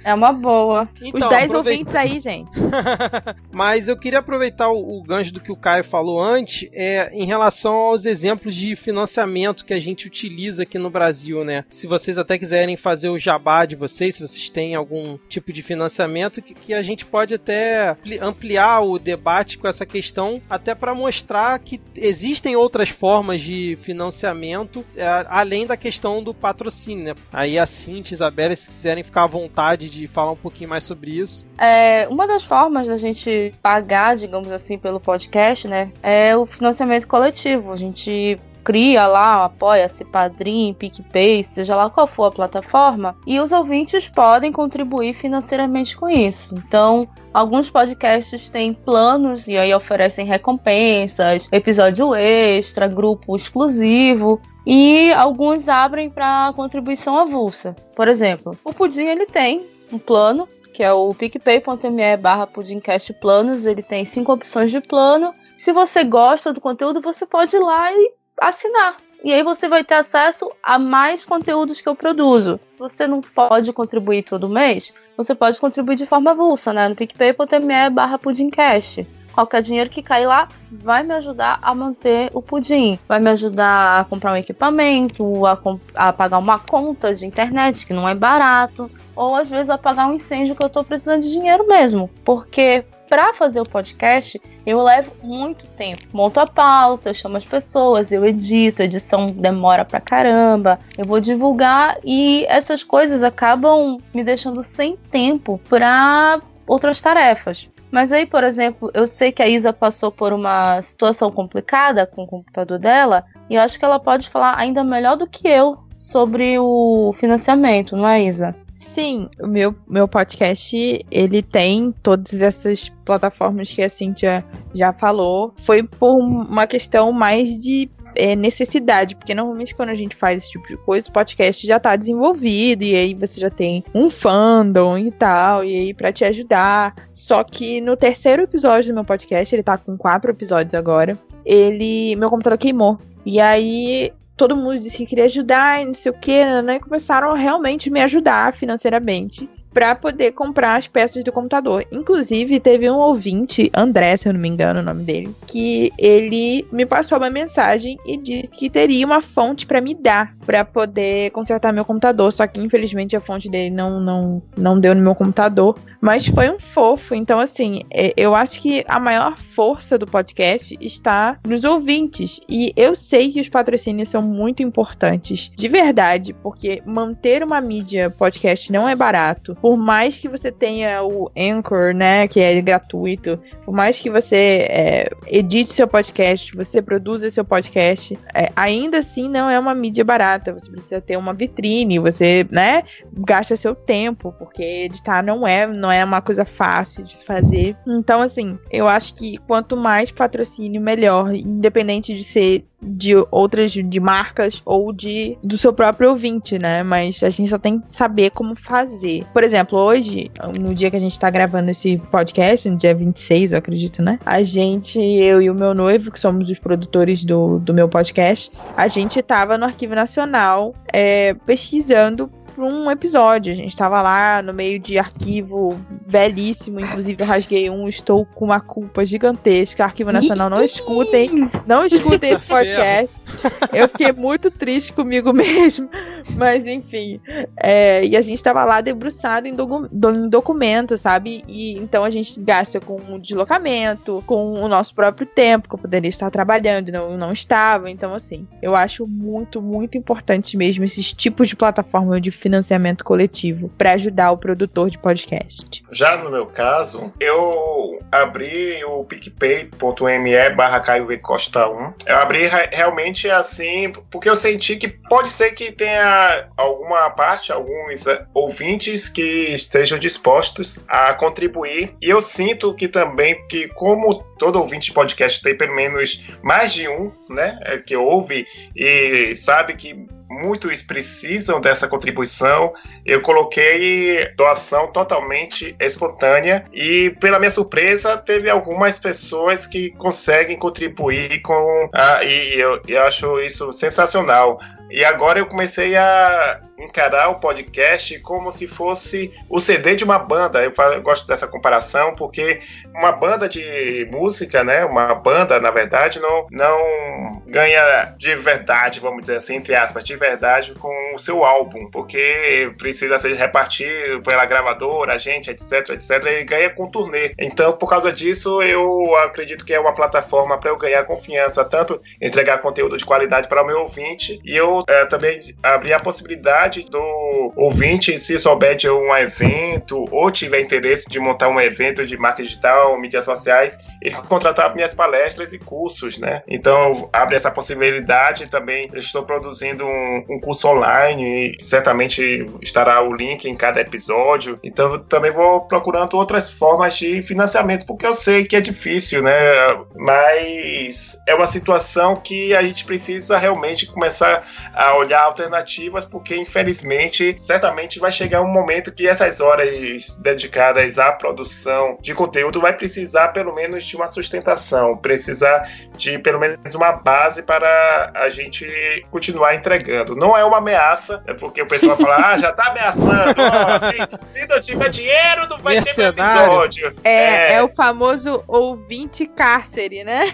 É, é uma boa. Então, Os 10 aprovei- ouvintes aí, gente. Mas eu queria aproveitar o, o gancho do que o Caio falou antes, é, em relação aos exemplos de financiamento que a gente utiliza aqui no Brasil, né? Se vocês até quiserem fazer o jabá de vocês, se vocês têm algum tipo de financiamento, que, que a gente pode até ampli- ampliar o debate com essa questão, até para mostrar que existem outras formas de financiamento, é, além da questão do patrocínio, né? Aí a Cintia Isabela, se quiserem ficar à vontade de falar um pouquinho mais sobre isso. É, uma das formas da gente pagar, digamos assim, pelo podcast, né, é o financiamento coletivo. A gente cria lá, apoia-se Padrim, PicPay, seja lá qual for a plataforma, e os ouvintes podem contribuir financeiramente com isso. Então, alguns podcasts têm planos e aí oferecem recompensas, episódio extra, grupo exclusivo. E alguns abrem para contribuição avulsa. Por exemplo, o Pudim ele tem um plano que é o picpay.me barra pudimcast planos. Ele tem cinco opções de plano. Se você gosta do conteúdo, você pode ir lá e assinar. E aí você vai ter acesso a mais conteúdos que eu produzo. Se você não pode contribuir todo mês, você pode contribuir de forma avulsa, né? No picpay.me barra pudimcast. Qualquer dinheiro que cair lá vai me ajudar a manter o pudim. Vai me ajudar a comprar um equipamento, a, a pagar uma conta de internet, que não é barato. Ou às vezes a pagar um incêndio que eu tô precisando de dinheiro mesmo. Porque para fazer o podcast, eu levo muito tempo. Monto a pauta, eu chamo as pessoas, eu edito, a edição demora pra caramba, eu vou divulgar e essas coisas acabam me deixando sem tempo para outras tarefas. Mas aí, por exemplo, eu sei que a Isa passou por uma situação complicada com o computador dela, e eu acho que ela pode falar ainda melhor do que eu sobre o financiamento, não é, Isa? Sim, o meu, meu podcast, ele tem todas essas plataformas que a Cintia já falou. Foi por uma questão mais de é, necessidade, porque normalmente quando a gente faz esse tipo de coisa, o podcast já tá desenvolvido, e aí você já tem um fandom e tal, e aí pra te ajudar. Só que no terceiro episódio do meu podcast, ele tá com quatro episódios agora, ele. Meu computador queimou. E aí todo mundo disse que queria ajudar e não sei o que, né? E começaram a realmente me ajudar financeiramente para poder comprar as peças do computador. Inclusive, teve um ouvinte, André, se eu não me engano o nome dele, que ele me passou uma mensagem e disse que teria uma fonte para me dar para poder consertar meu computador. Só que infelizmente a fonte dele não, não, não deu no meu computador. Mas foi um fofo. Então, assim, é, eu acho que a maior força do podcast está nos ouvintes. E eu sei que os patrocínios são muito importantes. De verdade, porque manter uma mídia podcast não é barato por mais que você tenha o Anchor, né, que é gratuito, por mais que você é, edite seu podcast, você produza seu podcast, é, ainda assim não é uma mídia barata. Você precisa ter uma vitrine, você, né, gasta seu tempo, porque editar não é, não é uma coisa fácil de fazer. Então, assim, eu acho que quanto mais patrocínio, melhor, independente de ser de outras de marcas ou de do seu próprio ouvinte, né? Mas a gente só tem que saber como fazer. Por exemplo, hoje, no dia que a gente tá gravando esse podcast, no dia 26, eu acredito, né? A gente, eu e o meu noivo, que somos os produtores do, do meu podcast, a gente tava no Arquivo Nacional é, pesquisando para um episódio. A gente estava lá no meio de arquivo belíssimo, inclusive eu rasguei um, estou com uma culpa gigantesca. Arquivo Nacional, não escutem, não escutem esse podcast. Eu fiquei muito triste comigo mesmo, mas enfim. É, e a gente estava lá debruçado em, docu em documentos, sabe? E então a gente gasta com o deslocamento, com o nosso próprio tempo, que eu poderia estar trabalhando, não, não estava. Então, assim, eu acho muito, muito importante mesmo esses tipos de plataforma de financiamento coletivo para ajudar o produtor de podcast. Já no meu caso, eu abri o picpay.me barra Caio Costa 1. Eu abri realmente assim, porque eu senti que pode ser que tenha alguma parte, alguns eh, ouvintes que estejam dispostos a contribuir. E eu sinto que também, que como todo ouvinte de podcast tem pelo menos mais de um, né, eh, que ouve e sabe que muitos precisam dessa contribuição. Eu coloquei doação totalmente espontânea e, pela minha surpresa, teve algumas pessoas que conseguem contribuir com. Ah, e eu, eu acho isso sensacional. E agora eu comecei a encarar o podcast como se fosse o CD de uma banda. Eu, falo, eu, gosto dessa comparação porque uma banda de música, né, uma banda, na verdade, não, não ganha de verdade, vamos dizer assim, entre aspas, de verdade com o seu álbum, porque precisa ser repartido pela gravadora, agente, etc, etc, e ganha com turnê. Então, por causa disso, eu acredito que é uma plataforma para eu ganhar confiança, tanto entregar conteúdo de qualidade para o meu ouvinte, e eu é, também abrir a possibilidade do ouvinte, se souber de um evento ou tiver interesse de montar um evento de marca digital, mídias sociais, ele contratar minhas palestras e cursos, né? Então, abre essa possibilidade também. Eu estou produzindo um, um curso online e certamente estará o link em cada episódio. Então, também vou procurando outras formas de financiamento, porque eu sei que é difícil, né? Mas é uma situação que a gente precisa realmente começar a olhar alternativas, porque infelizmente infelizmente, certamente vai chegar um momento que essas horas dedicadas à produção de conteúdo vai precisar pelo menos de uma sustentação, precisar de pelo menos uma base para a gente continuar entregando. Não é uma ameaça, é porque o pessoal fala, ah, já tá ameaçando, oh, se, se, não tiver dinheiro, não vai ter episódio. É, é, é o famoso ouvinte cárcere, né?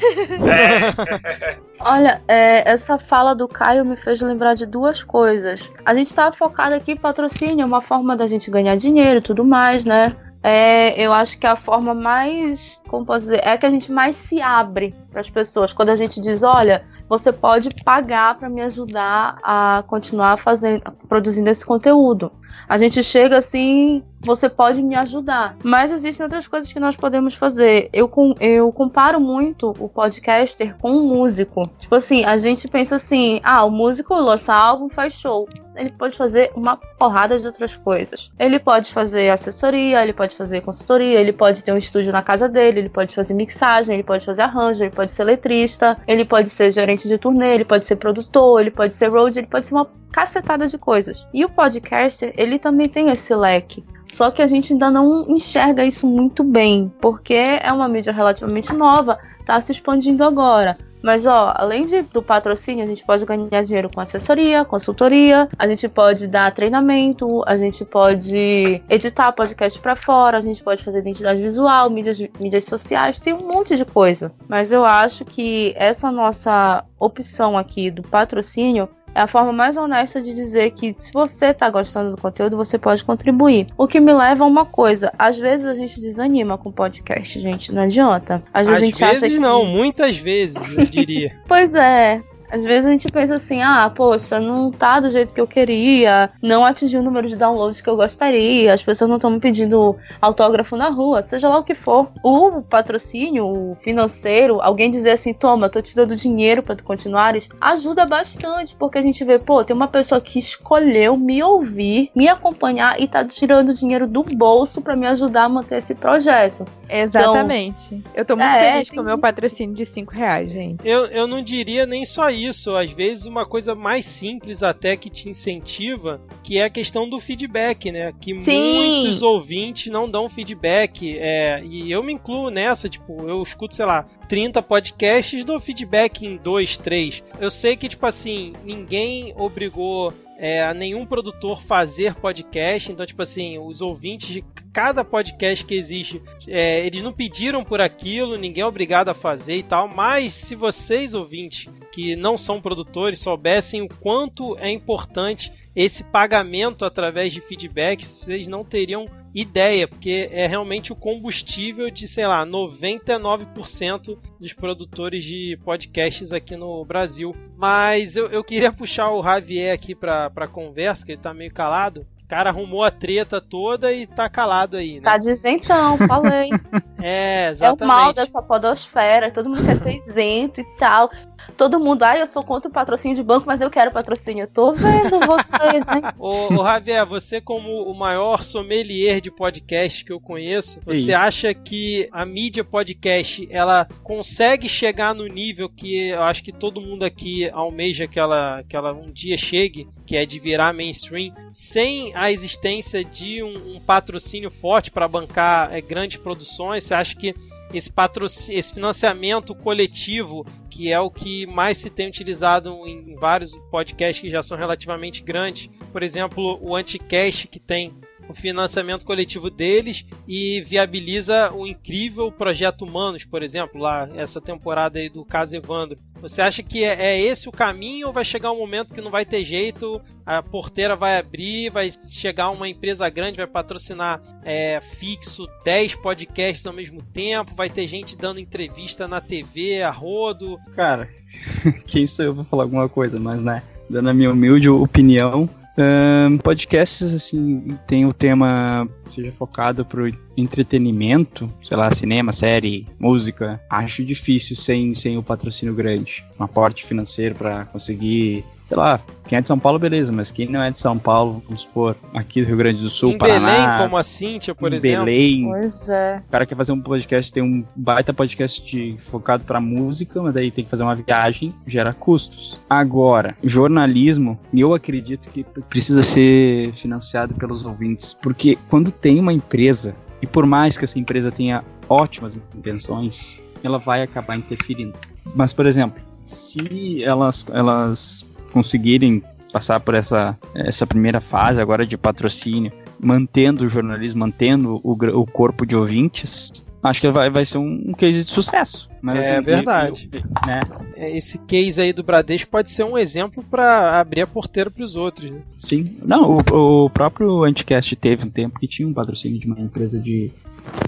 É. Olha, é, essa fala do Caio me fez lembrar de duas coisas. A gente estava focado aqui em patrocínio, é uma forma da gente ganhar dinheiro e tudo mais, né? É, eu acho que a forma mais, como posso dizer, é que a gente mais se abre para as pessoas. Quando a gente diz, olha, você pode pagar para me ajudar a continuar fazendo, produzindo esse conteúdo. A gente chega assim, você pode me ajudar. Mas existem outras coisas que nós podemos fazer. Eu, eu comparo muito o podcaster com o músico. Tipo assim, a gente pensa assim: ah, o músico lança álbum, faz show. Ele pode fazer uma porrada de outras coisas. Ele pode fazer assessoria, ele pode fazer consultoria, ele pode ter um estúdio na casa dele, ele pode fazer mixagem, ele pode fazer arranjo, ele pode ser letrista, ele pode ser gerente de turnê, ele pode ser produtor, ele pode ser road, ele pode ser uma cacetada de coisas. E o podcaster, ele também tem esse leque. Só que a gente ainda não enxerga isso muito bem, porque é uma mídia relativamente nova, está se expandindo agora. Mas, ó, além de, do patrocínio, a gente pode ganhar dinheiro com assessoria, consultoria, a gente pode dar treinamento, a gente pode editar podcast para fora, a gente pode fazer identidade visual, mídias, mídias sociais, tem um monte de coisa. Mas eu acho que essa nossa opção aqui do patrocínio é a forma mais honesta de dizer que se você tá gostando do conteúdo, você pode contribuir. O que me leva a uma coisa, às vezes a gente desanima com podcast, gente, não adianta. Às vezes às a gente vezes acha que não, muitas vezes, eu diria. pois é. Às vezes a gente pensa assim, ah, poxa, não tá do jeito que eu queria, não atingiu o número de downloads que eu gostaria, as pessoas não estão me pedindo autógrafo na rua, seja lá o que for. O patrocínio o financeiro, alguém dizer assim, toma, tô te dando dinheiro para tu continuares, ajuda bastante, porque a gente vê, pô, tem uma pessoa que escolheu me ouvir, me acompanhar e tá tirando dinheiro do bolso para me ajudar a manter esse projeto. Exatamente. Então, eu tô muito é, feliz com o meu patrocínio de 5 reais, gente. Eu, eu não diria nem só isso. Às vezes, uma coisa mais simples até que te incentiva, que é a questão do feedback, né? Que Sim. muitos ouvintes não dão feedback. É, e eu me incluo nessa, tipo, eu escuto, sei lá, 30 podcasts, dou feedback em 2, 3. Eu sei que, tipo assim, ninguém obrigou é, a nenhum produtor fazer podcast. Então, tipo assim, os ouvintes de cada podcast que existe, é, eles não pediram por aquilo, ninguém é obrigado a fazer e tal. Mas se vocês, ouvintes, que não são produtores, soubessem o quanto é importante esse pagamento através de feedbacks, vocês não teriam ideia, porque é realmente o combustível de, sei lá, 99% dos produtores de podcasts aqui no Brasil. Mas eu, eu queria puxar o Javier aqui para a conversa, que ele tá meio calado. O cara arrumou a treta toda e tá calado aí, né? Tá então, falei. é, exatamente. É o mal dessa podosfera, todo mundo quer ser isento e tal. Todo mundo, ah, eu sou contra o patrocínio de banco, mas eu quero patrocínio. Eu tô vendo vocês, né? ô, ô, Javier, você como o maior sommelier de podcast que eu conheço, você Isso. acha que a mídia podcast, ela consegue chegar no nível que eu acho que todo mundo aqui almeja que ela, que ela um dia chegue, que é de virar mainstream, sem a existência de um, um patrocínio forte para bancar é, grandes produções? Você acha que esse, patrocínio, esse financiamento coletivo, que é o que mais se tem utilizado em vários podcasts que já são relativamente grandes. Por exemplo, o Anticast, que tem o financiamento coletivo deles e viabiliza o incrível Projeto Humanos, por exemplo, lá, essa temporada aí do caso Evandro. Você acha que é, é, esse o caminho ou vai chegar um momento que não vai ter jeito, a porteira vai abrir, vai chegar uma empresa grande, vai patrocinar é, fixo 10 podcasts ao mesmo tempo, vai ter gente dando entrevista na TV, a rodo? Cara, quem sou eu pra falar alguma coisa, mas né, dando a minha humilde opinião, um, podcasts, assim, tem o tema seja focado pro entretenimento, sei lá, cinema, série, música. Acho difícil sem, sem o patrocínio grande, um aporte financeiro para conseguir sei lá, quem é de São Paulo, beleza, mas quem não é de São Paulo, vamos supor, aqui do Rio Grande do Sul, em Paraná. Belém, como a Cíntia, por em exemplo. Belém. Pois é. O cara quer fazer um podcast, tem um baita podcast de- focado pra música, mas daí tem que fazer uma viagem, gera custos. Agora, jornalismo, eu acredito que precisa ser financiado pelos ouvintes, porque quando tem uma empresa, e por mais que essa empresa tenha ótimas intenções, ela vai acabar interferindo. Mas, por exemplo, se elas, elas conseguirem passar por essa, essa primeira fase agora de patrocínio, mantendo o jornalismo, mantendo o, o corpo de ouvintes, acho que vai, vai ser um, um case de sucesso. Mas, É assim, verdade. eu- eu- né? É, Esse case aí do Bradesco pode ser um exemplo pra abrir a porteira pros outros. Né? Sim. Não, o, o próprio Anticast teve um tempo que tinha um patrocínio de uma empresa de,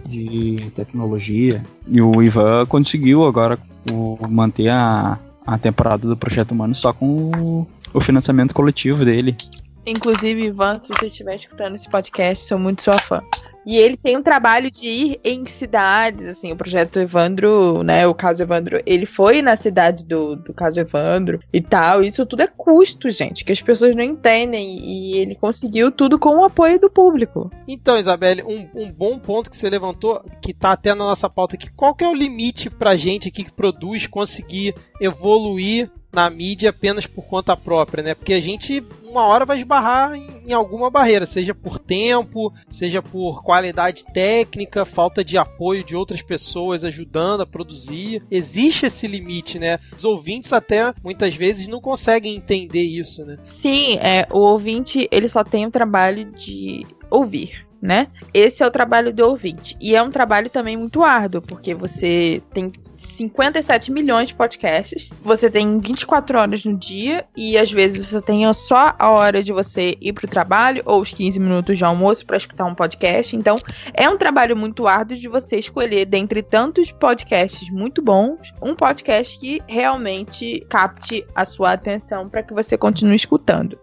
de tecnologia. E o Ivan conseguiu agora o- manter a, a temporada do Projeto Humano só com o, financiamento coletivo dele. Inclusive, Ivan, se você estiver escutando esse podcast, sou muito sua fã. E ele tem um trabalho de ir em cidades, assim, o projeto Evandro, né, o caso Evandro, ele foi na cidade do, do caso Evandro e tal, isso tudo é custo, gente, que as pessoas não entendem, e ele conseguiu tudo com o apoio do público. Então, Isabelle, um, um bom ponto que você levantou, que tá até na nossa pauta aqui, qual que é o limite pra gente aqui que produz conseguir evoluir na mídia apenas por conta própria, né? Porque a gente, uma hora, vai esbarrar em, em alguma barreira, seja por tempo, seja por qualidade técnica, falta de apoio de outras pessoas ajudando a produzir. Existe esse limite, né? Os ouvintes até, muitas vezes, não conseguem entender isso, né? Sim, é, o ouvinte, ele só tem o trabalho de ouvir, né? Esse é o trabalho do ouvinte. E é um trabalho também muito árduo, porque você tem 57 milhões de podcasts, você tem 24 horas no dia, e às vezes você tem só a hora de você ir pro trabalho, ou os 15 minutos de almoço para escutar um podcast. Então, é um trabalho muito árduo de você escolher, dentre tantos podcasts muito bons, um podcast que realmente capte a sua atenção para que você continue escutando.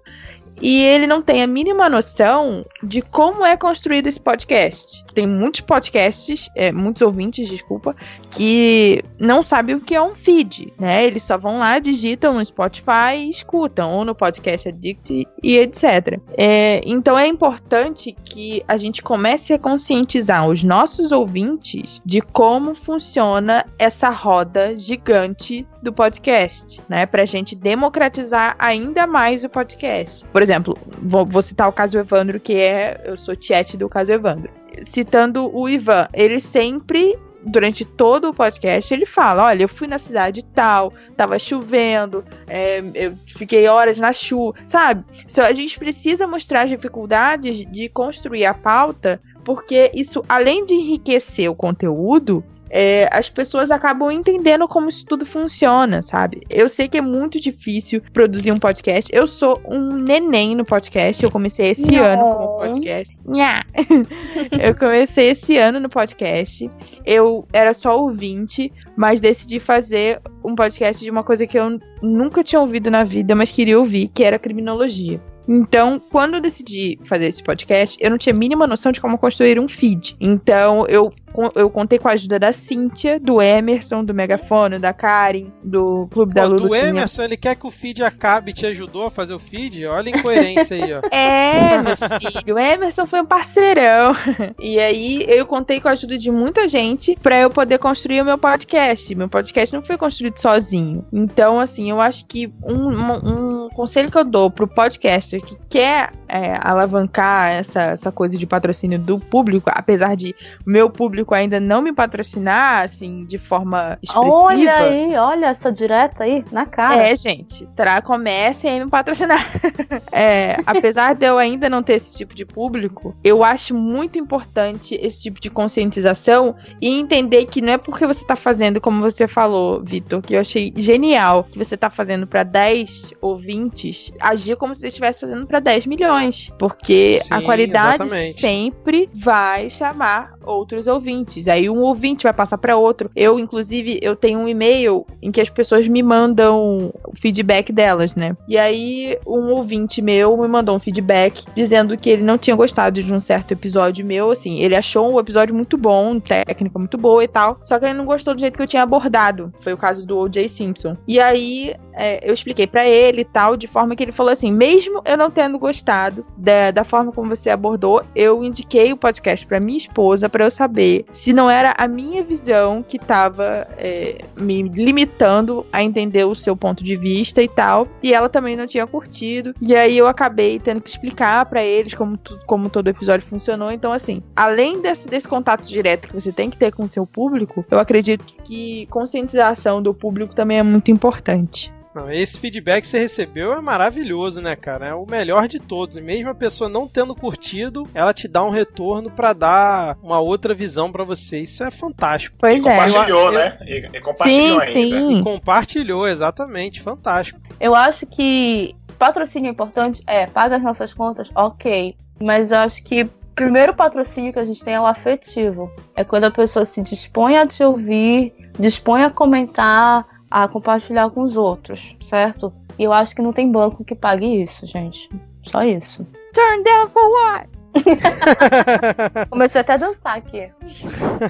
E ele não tem a mínima noção de como é construído esse podcast. Tem muitos podcasts, é, muitos ouvintes, desculpa, que não sabem o que é um feed, né? Eles só vão lá, digitam no Spotify e escutam, ou no Podcast Addict e etc. É, então é importante que a gente comece a conscientizar os nossos ouvintes de como funciona essa roda gigante do podcast, né? Pra gente democratizar ainda mais o podcast. Por exemplo, vou, vou citar o caso Evandro, que é. Eu sou tiete do caso Evandro. Citando o Ivan, ele sempre durante todo o podcast, ele fala: Olha, eu fui na cidade tal, tava chovendo, é, eu fiquei horas na chuva, sabe? Então, a gente precisa mostrar as dificuldades de construir a pauta, porque isso, além de enriquecer o conteúdo, é, as pessoas acabam entendendo como isso tudo funciona, sabe? Eu sei que é muito difícil produzir um podcast. Eu sou um neném no podcast. Eu comecei esse Não. ano como podcast. Nha. eu comecei esse ano no podcast. Eu era só ouvinte, mas decidi fazer um podcast de uma coisa que eu nunca tinha ouvido na vida, mas queria ouvir, que era criminologia. Então, quando eu decidi fazer esse podcast, eu não tinha a mínima noção de como construir um feed. Então, eu, eu contei com a ajuda da Cíntia, do Emerson, do Megafone, da Karen, do Clube da Pô, Lulu. do Cinema. Emerson, ele quer que o feed acabe, te ajudou a fazer o feed? Olha a incoerência aí, ó. É, meu filho, o Emerson foi um parceirão. E aí eu contei com a ajuda de muita gente pra eu poder construir o meu podcast. Meu podcast não foi construído sozinho. Então, assim, eu acho que um, um- um conselho que eu dou pro podcaster que quer é, alavancar essa, essa coisa de patrocínio do público, apesar de meu público ainda não me patrocinar, assim, de forma expressiva. Olha aí, olha essa direta aí, na cara. É, gente, tra comecem a me patrocinar. É, apesar de eu ainda não ter esse tipo de público, eu acho muito importante esse tipo de conscientização e entender que não é porque você tá fazendo, como você falou, Vitor, que eu achei genial, que você tá fazendo pra 10 ouvintes, agir como se você estivesse fazendo pra 10 milhões. Porque a Sim, qualidade exatamente. sempre vai chamar outros ouvintes. Aí um ouvinte vai passar para outro. Eu, inclusive, eu tenho um e-mail em que as pessoas me mandam o feedback delas, né? E aí um ouvinte meu me mandou um feedback dizendo que ele não tinha gostado de um certo episódio meu, assim, ele achou um episódio muito bom, técnica muito boa e tal, só que ele não gostou do jeito que eu tinha abordado. Foi o caso do O.J. Simpson. E aí é, eu expliquei para ele e tal, de forma que ele falou assim: mesmo eu não tendo gostado da, da forma como você abordou, eu indiquei o podcast para minha esposa para eu saber se não era a minha visão que tava é, me limitando a entender o seu ponto de vista e tal. E ela também não tinha curtido. E aí eu acabei tendo que explicar para eles como, como todo episódio funcionou. Então, assim, além desse, desse contato direto que você tem que ter com o seu público, eu acredito que conscientização do público também é muito importante. Não, esse feedback que você recebeu é maravilhoso, né, cara? É o melhor de todos. E mesmo a pessoa não tendo curtido, ela te dá um retorno para dar uma outra visão para você. Isso é fantástico. Pois e é. compartilhou, Eu- né? E, e compartilhou Sim, ainda. sim. E compartilhou, exatamente. Fantástico. Eu acho que patrocínio é importante, é, paga as nossas contas, ok. Mas eu acho que o primeiro patrocínio que a gente tem é o afetivo. É quando a pessoa se dispõe a te ouvir, dispõe a comentar, a compartilhar com os outros, certo? E eu acho que não tem banco que pague isso, gente. Só isso. Turn down for what? Comecei até a dançar aqui.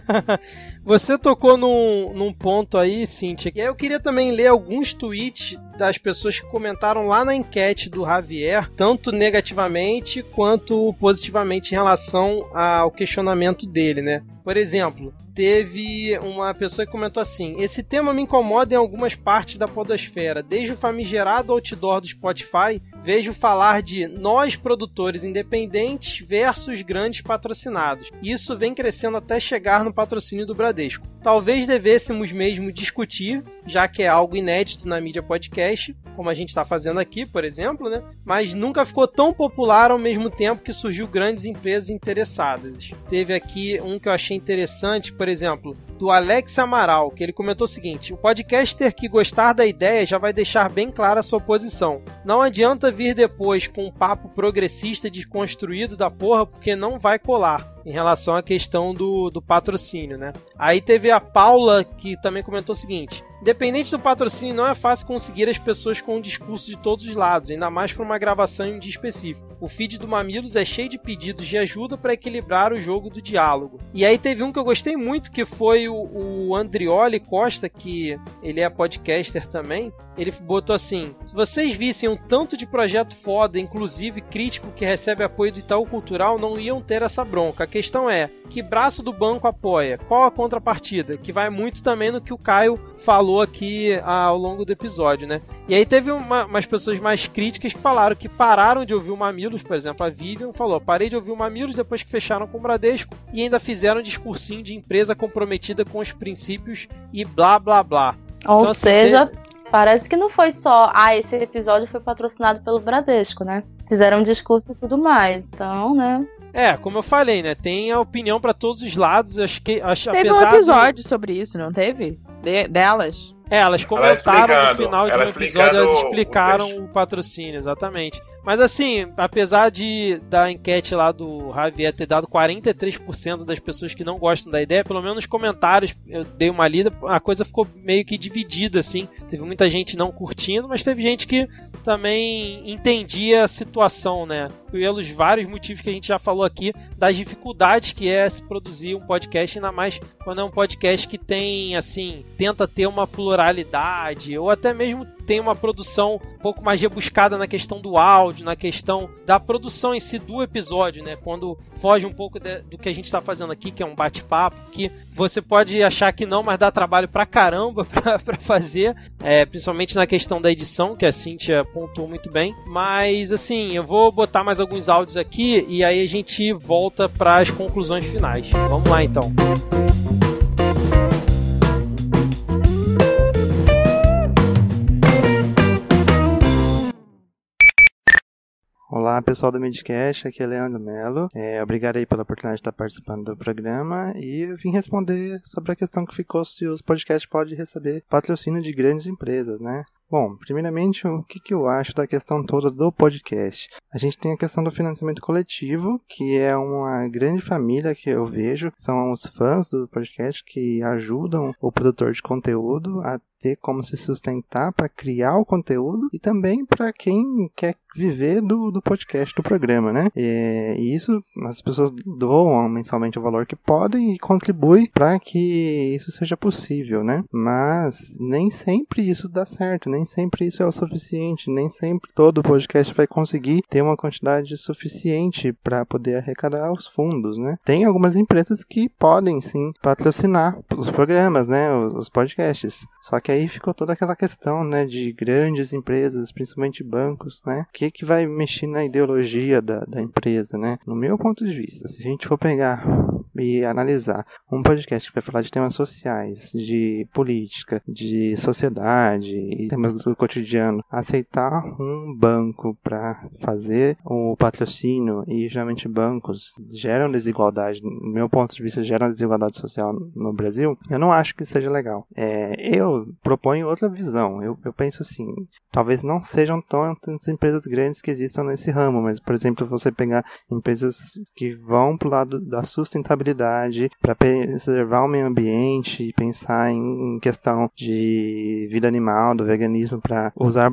Você tocou num, num ponto aí, Cintia. E aí eu queria também ler alguns tweets das pessoas que comentaram lá na enquete do Javier, tanto negativamente quanto positivamente em relação ao questionamento dele, né? Por exemplo, teve uma pessoa que comentou assim: Esse tema me incomoda em algumas partes da podosfera. Desde o famigerado outdoor do Spotify, vejo falar de nós produtores independentes versus grandes patrocinados. Isso vem crescendo até chegar no patrocínio do Bradesco. Talvez devêssemos mesmo discutir, já que é algo inédito na mídia podcast, como a gente está fazendo aqui, por exemplo, né? Mas nunca ficou tão popular ao mesmo tempo que surgiu grandes empresas interessadas. Teve aqui um que eu achei interessante, por exemplo, do Alex Amaral, que ele comentou o seguinte: o podcaster que gostar da ideia já vai deixar bem clara a sua posição. Não adianta vir depois com um papo progressista desconstruído da porra, porque não vai colar em relação à questão do, do patrocínio, né? Aí teve a Paula que também comentou o seguinte: Independente do patrocínio, não é fácil conseguir as pessoas com um discurso de todos os lados, ainda mais para uma gravação em dia específico. O feed do Mamilos é cheio de pedidos de ajuda para equilibrar o jogo do diálogo. E aí teve um que eu gostei muito, que foi o, o Andrioli Costa, que ele é podcaster também. Ele botou assim: se vocês vissem um tanto de projeto foda, inclusive crítico, que recebe apoio do Itaú Cultural, não iam ter essa bronca. A questão é: que braço do banco apoia? Qual a contrapartida? Que vai muito também no que o Caio falou aqui ah, ao longo do episódio, né? E aí teve uma, umas pessoas mais críticas que falaram que pararam de ouvir o Mamilos, por exemplo, a Vivian falou: parei de ouvir o Mamilos depois que fecharam com o Bradesco e ainda fizeram um discursinho de empresa comprometida com os princípios e blá blá blá. Ou Então, assim, seja, parece que não foi só, ah, esse episódio foi patrocinado pelo Bradesco, né? Fizeram um discurso e tudo mais. Então, né? É, como eu falei, né? Tem a opinião pra todos os lados. Acho que acho, Teve um apesar de- episódio sobre isso, não teve? De- delas? É, elas comentaram no explicando, final de um ela episódio, elas explicaram o o, patrocínio, exatamente. Mas assim, apesar de da enquete lá do Javier ter dado 43% das pessoas que não gostam da ideia, pelo menos nos comentários eu dei uma lida, a coisa ficou meio que dividida assim. Teve muita gente não curtindo, mas teve gente que também entendia a situação, né? Pelos vários motivos que a gente já falou aqui, das dificuldades que é se produzir um podcast, ainda mais quando é um podcast que tem, assim, tenta ter uma pluralidade, ou até mesmo tem uma produção um pouco mais rebuscada na questão do áudio, na questão da produção em si do episódio, né? Quando foge um pouco de- do que a gente tá fazendo aqui, que é um bate-papo, que você pode achar que não, mas dá trabalho pra caramba pra, pra fazer, é, principalmente na questão da edição, que a Cintia pontuou muito bem. Mas, assim, eu vou botar mais alguns áudios aqui e aí a gente volta para as conclusões finais. Vamos lá, então. Olá pessoal do Midcast, aqui é Leandro Melo. É, obrigado aí pela oportunidade de estar participando do programa e eu vim responder sobre a questão que ficou se os podcasts podem receber patrocínio de grandes empresas, né? Bom, primeiramente, o que, que eu acho da questão toda do podcast? A gente tem a questão do financiamento coletivo, que é uma grande família que eu vejo, são os fãs do podcast que ajudam o produtor de conteúdo a ter como se sustentar para criar o conteúdo e também para quem quer viver do, do podcast, do programa, né? E, e, isso as pessoas doam mensalmente o valor que podem e contribuem para que isso seja possível, né? Mas nem sempre isso dá certo, nem sempre isso é o suficiente, nem sempre todo podcast vai conseguir ter uma quantidade suficiente para poder arrecadar os fundos, né? Tem algumas empresas que podem sim patrocinar os programas, né? Os, podcasts. Só que aí ficou toda aquela questão, né, de grandes empresas, principalmente bancos, né? Que que vai mexer na ideologia da, da empresa, né? No meu ponto de vista, se a gente for pegar e analisar um podcast que vai falar de temas sociais, de política, de sociedade e temas do cotidiano, aceitar um banco para fazer o patrocínio e geralmente bancos geram desigualdade, no meu ponto de vista, geram desigualdade social no Brasil, eu não acho que seja legal. É, eu proponho outra visão. Eu, eu penso assim, talvez não sejam tantas empresas grandes que existam nesse ramo, mas, por exemplo, você pegar empresas que vão para o lado da sustentabilidade, para preservar o meio ambiente e pensar em, questão de vida animal, do veganismo, para usar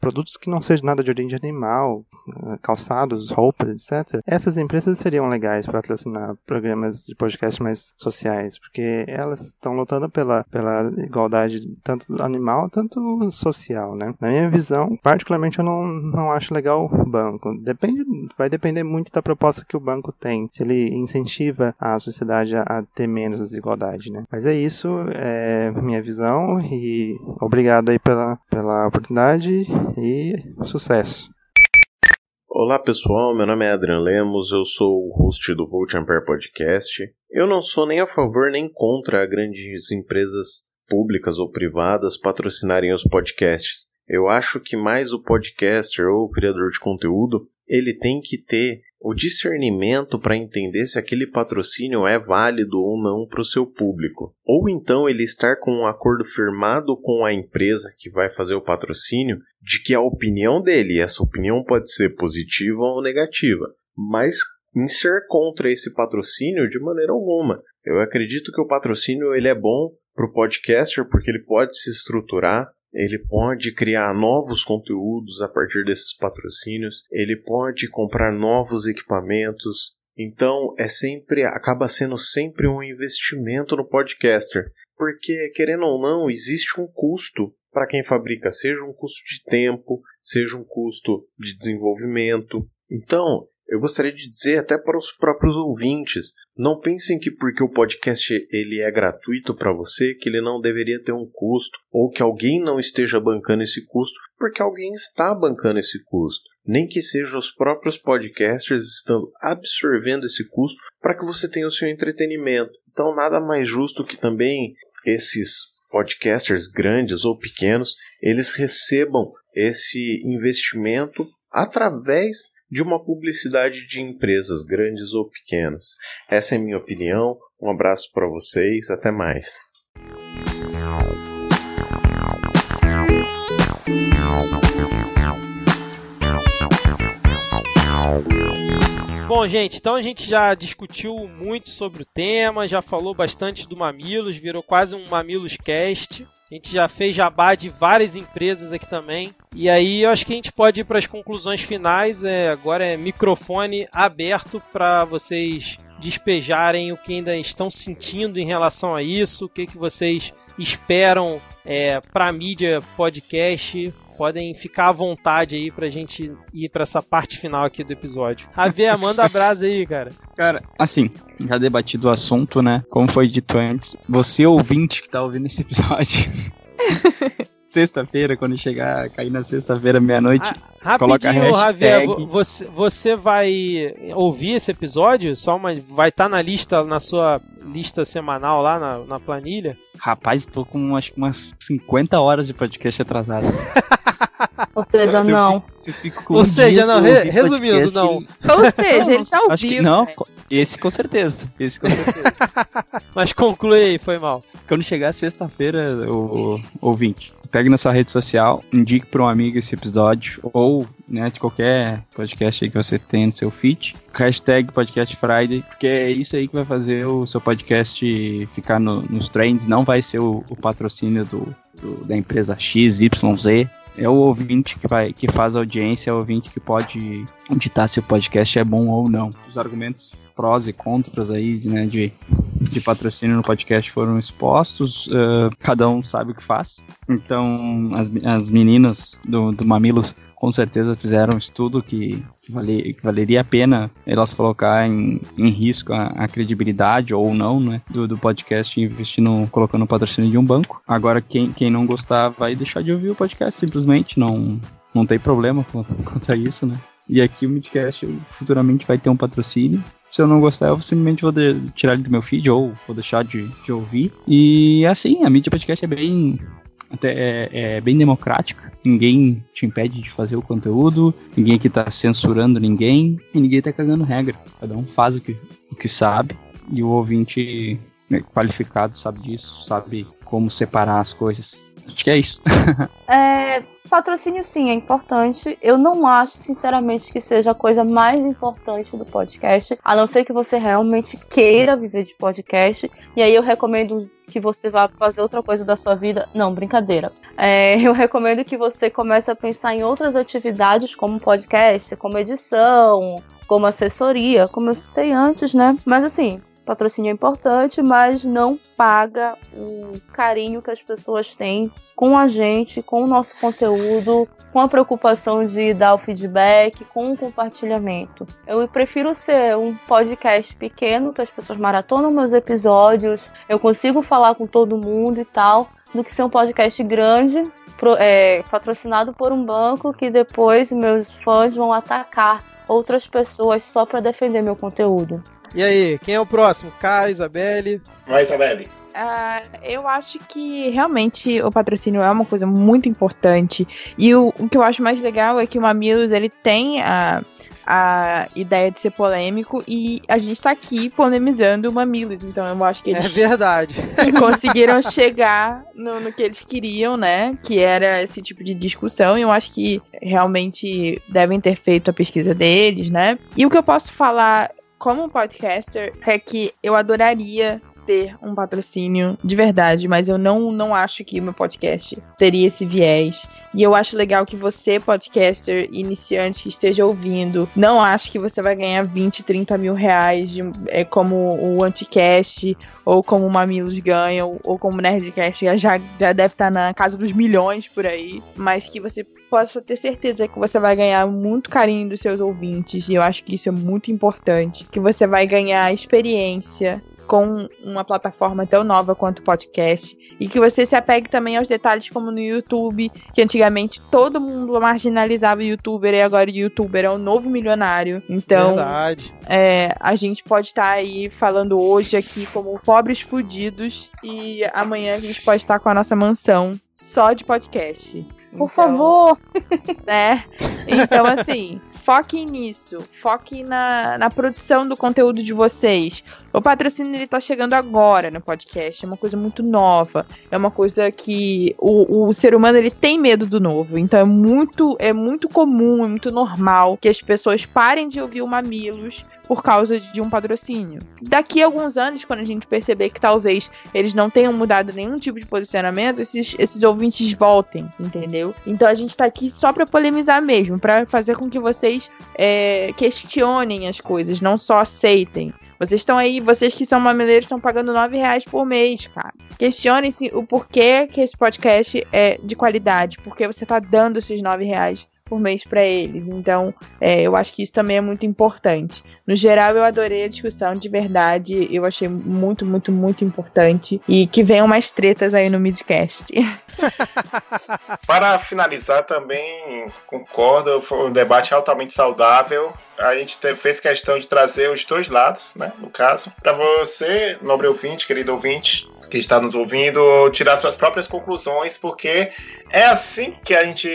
produtos que não sejam nada de origem animal, eh, calçados, roupas, etc. Essas empresas seriam legais para patrocinar programas de podcast mais sociais, porque elas estão lutando pela, pela igualdade tanto animal, tanto social, né? Na minha visão, particularmente eu não, não acho legal o banco. Depende, vai depender muito da proposta que o banco tem, se ele incentiva a sociedade a, ter menos desigualdade, né? Mas é isso, é minha visão e obrigado aí pela, pela oportunidade e sucesso. Olá pessoal, meu nome é Adrian Lemos, eu sou o host do Volt Ampere Podcast. Eu não sou nem a favor nem contra grandes empresas públicas ou privadas patrocinarem os podcasts. Eu acho que mais o podcaster ou o criador de conteúdo, ele tem que ter o discernimento para entender se aquele patrocínio é válido ou não para o seu público. Ou então ele estar com um acordo firmado com a empresa que vai fazer o patrocínio de que a opinião dele, essa opinião pode ser positiva ou negativa, mas em ser contra esse patrocínio de maneira alguma. Eu acredito que o patrocínio ele é bom para o podcaster porque ele pode se estruturar ele pode criar novos conteúdos a partir desses patrocínios, ele pode comprar novos equipamentos. Então, é sempre acaba sendo sempre um investimento no podcaster, porque querendo ou não, existe um custo para quem fabrica, seja um custo de tempo, seja um custo de desenvolvimento. Então, eu gostaria de dizer até para os próprios ouvintes, não pensem que porque o podcast ele é gratuito para você, que ele não deveria ter um custo, ou que alguém não esteja bancando esse custo, porque alguém está bancando esse custo. Nem que sejam os próprios podcasters estando absorvendo esse custo para que você tenha o seu entretenimento. Então nada mais justo que também esses podcasters grandes ou pequenos, eles recebam esse investimento através de uma publicidade de empresas grandes ou pequenas. Essa é minha opinião. Um abraço para vocês, até mais. Bom, gente, então a gente já discutiu muito sobre o tema, já falou bastante do Mamilos, virou quase um Mamilos Cast. A gente já fez jabá de várias empresas aqui também. E aí eu acho que a gente pode ir para as conclusões finais. É, agora é microfone aberto para vocês despejarem o que ainda estão sentindo em relação a isso, o que, que vocês esperam é, para a mídia podcast podem ficar à vontade aí pra gente ir pra essa parte final aqui do episódio. Javier, manda abraço aí, cara. Cara, assim, já debatido o assunto, né? Como foi dito antes, você ouvinte que tá ouvindo esse episódio. sexta-feira, quando chegar, cair na sexta-feira, meia-noite. Ah, coloca a hashtag. Javier, você, você vai ouvir esse episódio? Só uma, vai estar tá na lista, na sua lista semanal lá na, na planilha? Rapaz, tô com acho que umas 50 horas de podcast atrasado. Ou seja, se não. Eu fico, com Ou seja, não, re, resumindo, não. Ou seja, ele tá ouvindo. Acho que não, esse com certeza. Esse com certeza. Mas conclui aí, foi mal. Quando chegar sexta-feira, o ouvinte, pegue na sua rede social, indique para um amigo esse episódio, ou né, de qualquer podcast aí que você tenha no seu feed. Hashtag Podcast Friday, porque é isso aí que vai fazer o seu podcast ficar no, nos trends. Não vai ser o, o patrocínio do, do, da empresa XYZ. É o ouvinte que, vai, que faz a audiência, é o ouvinte que pode ditar se o podcast é bom ou não. Os argumentos prós e contras aí, né, de, de patrocínio no podcast foram expostos, uh, cada um sabe o que faz. Então, as, as meninas do, do Mamilos com certeza fizeram um estudo que, vale, que valeria a pena elas colocar em, em risco a, a, credibilidade ou não né, do, do podcast investindo, colocando o patrocínio de um banco. Agora, quem, quem não gostar vai deixar de ouvir o podcast simplesmente, não, não tem problema quanto a isso, né? E aqui o Midcast futuramente vai ter um patrocínio. Se eu não gostar, eu simplesmente vou tirar ele do meu feed ou vou deixar de, de ouvir. E assim, a mídia podcast é bem até é, é, bem democrática. Ninguém te impede de fazer o conteúdo, ninguém aqui tá censurando ninguém e ninguém tá cagando regra. Cada um faz o que, o que sabe e o ouvinte qualificado sabe disso, sabe como separar as coisas. Acho que é isso. é, patrocínio sim é importante. Eu não acho, sinceramente, que seja a coisa mais importante do podcast, a não ser que você realmente queira viver de podcast. E aí eu recomendo que você vá fazer outra coisa da sua vida. Não, brincadeira. É, eu recomendo que você comece a pensar em outras atividades, como podcast, como edição, como assessoria, como eu citei antes, né? Mas assim, patrocínio é importante, mas não paga o carinho que as pessoas têm com a gente, com o nosso conteúdo, com a preocupação de dar o feedback, com o compartilhamento. Eu prefiro ser um podcast pequeno, que as pessoas maratonam meus episódios, eu consigo falar com todo mundo e tal, do que ser um podcast grande, pro, é, patrocinado por um banco que depois meus fãs vão atacar outras pessoas só para defender meu conteúdo. E aí, quem é o próximo? Kai, Isabelle? Vai, Isabelle. Uh, eu acho que realmente o patrocínio é uma coisa muito importante. E o, o que eu acho mais legal é que o Mamilos ele tem a, a ideia de ser polêmico e a gente tá aqui polemizando o Mamilos. Então eu acho que eles. É verdade. conseguiram chegar no, no que eles queriam, né? Que era esse tipo de discussão. E eu acho que realmente devem ter feito a pesquisa deles, né? E o que eu posso falar como podcaster, é que eu adoraria ter um patrocínio de verdade, mas eu não, não acho que o meu podcast teria esse viés. E eu acho legal que você, podcaster iniciante que esteja ouvindo, não acho que você vai ganhar 20, 30 mil reais de, é, como o Anticast, ou como o Mamilos ganha, ou, ou como o Nerdcast já, já deve estar na casa dos milhões por aí, mas que você possa ter certeza que você vai ganhar muito carinho dos seus ouvintes, e eu acho que isso é muito importante, que você vai ganhar experiência, com uma plataforma tão nova quanto o podcast. E que você se apegue também aos detalhes como no YouTube, que antigamente todo mundo marginalizava o youtuber e agora o youtuber é o novo milionário. Então, Verdade. É, a gente pode estar tá aí falando hoje aqui como pobres fudidos e amanhã a gente pode estar tá com a nossa mansão só de podcast. Por então, favor! Né? Então, assim, foquem nisso. Foquem na, na produção do conteúdo de vocês. O patrocínio ele tá chegando agora no podcast. É uma coisa muito nova. É uma coisa que o, o ser humano ele tem medo do novo. Então é muito, é muito comum, é muito normal que as pessoas parem de ouvir o Mamilos por causa de um patrocínio. Daqui a alguns anos, quando a gente perceber que talvez eles não tenham mudado nenhum tipo de posicionamento, esses, esses ouvintes voltem, entendeu? Então a gente tá aqui só pra polemizar mesmo, para fazer com que vocês é, questionem as coisas, não só aceitem. Vocês estão aí, vocês que são mamileiros estão pagando nove reais por mês, cara. Questionem-se o porquê que esse podcast é de qualidade, porque você tá dando esses nove reais por mês para eles. Então, é, eu acho que isso também é muito importante. No geral, eu adorei a discussão, de verdade. Eu achei muito, muito, muito importante. E que venham mais tretas aí no Midcast. Para finalizar, também concordo, foi um debate altamente saudável. A gente fez questão de trazer os dois lados, né? No caso, para você, nobre ouvinte, querido ouvinte, que está nos ouvindo, tirar suas próprias conclusões, porque é assim que a gente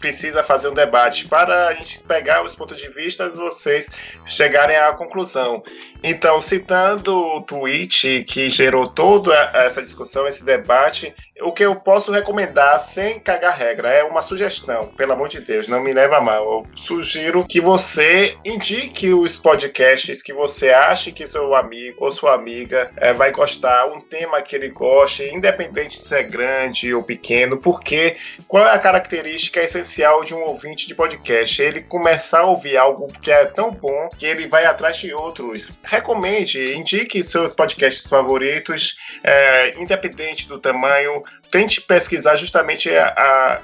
precisa fazer um debate para a gente pegar os pontos de vista e vocês chegarem à conclusão. Então, citando o tweet que gerou toda essa discussão, esse debate, o que eu posso recomendar sem cagar regra é uma sugestão, pelo amor de Deus, não me leva a mal. Eu sugiro que você indique os podcasts que você acha que seu amigo ou sua amiga é, vai gostar, um tema que ele goste, independente se é grande ou pequeno, porque qual é a característica essencial de um ouvinte de podcast? Ele começar a ouvir algo que é tão bom que ele vai atrás de outros recomende, indique seus podcasts favoritos, é, independente do tamanho. Tente pesquisar justamente a,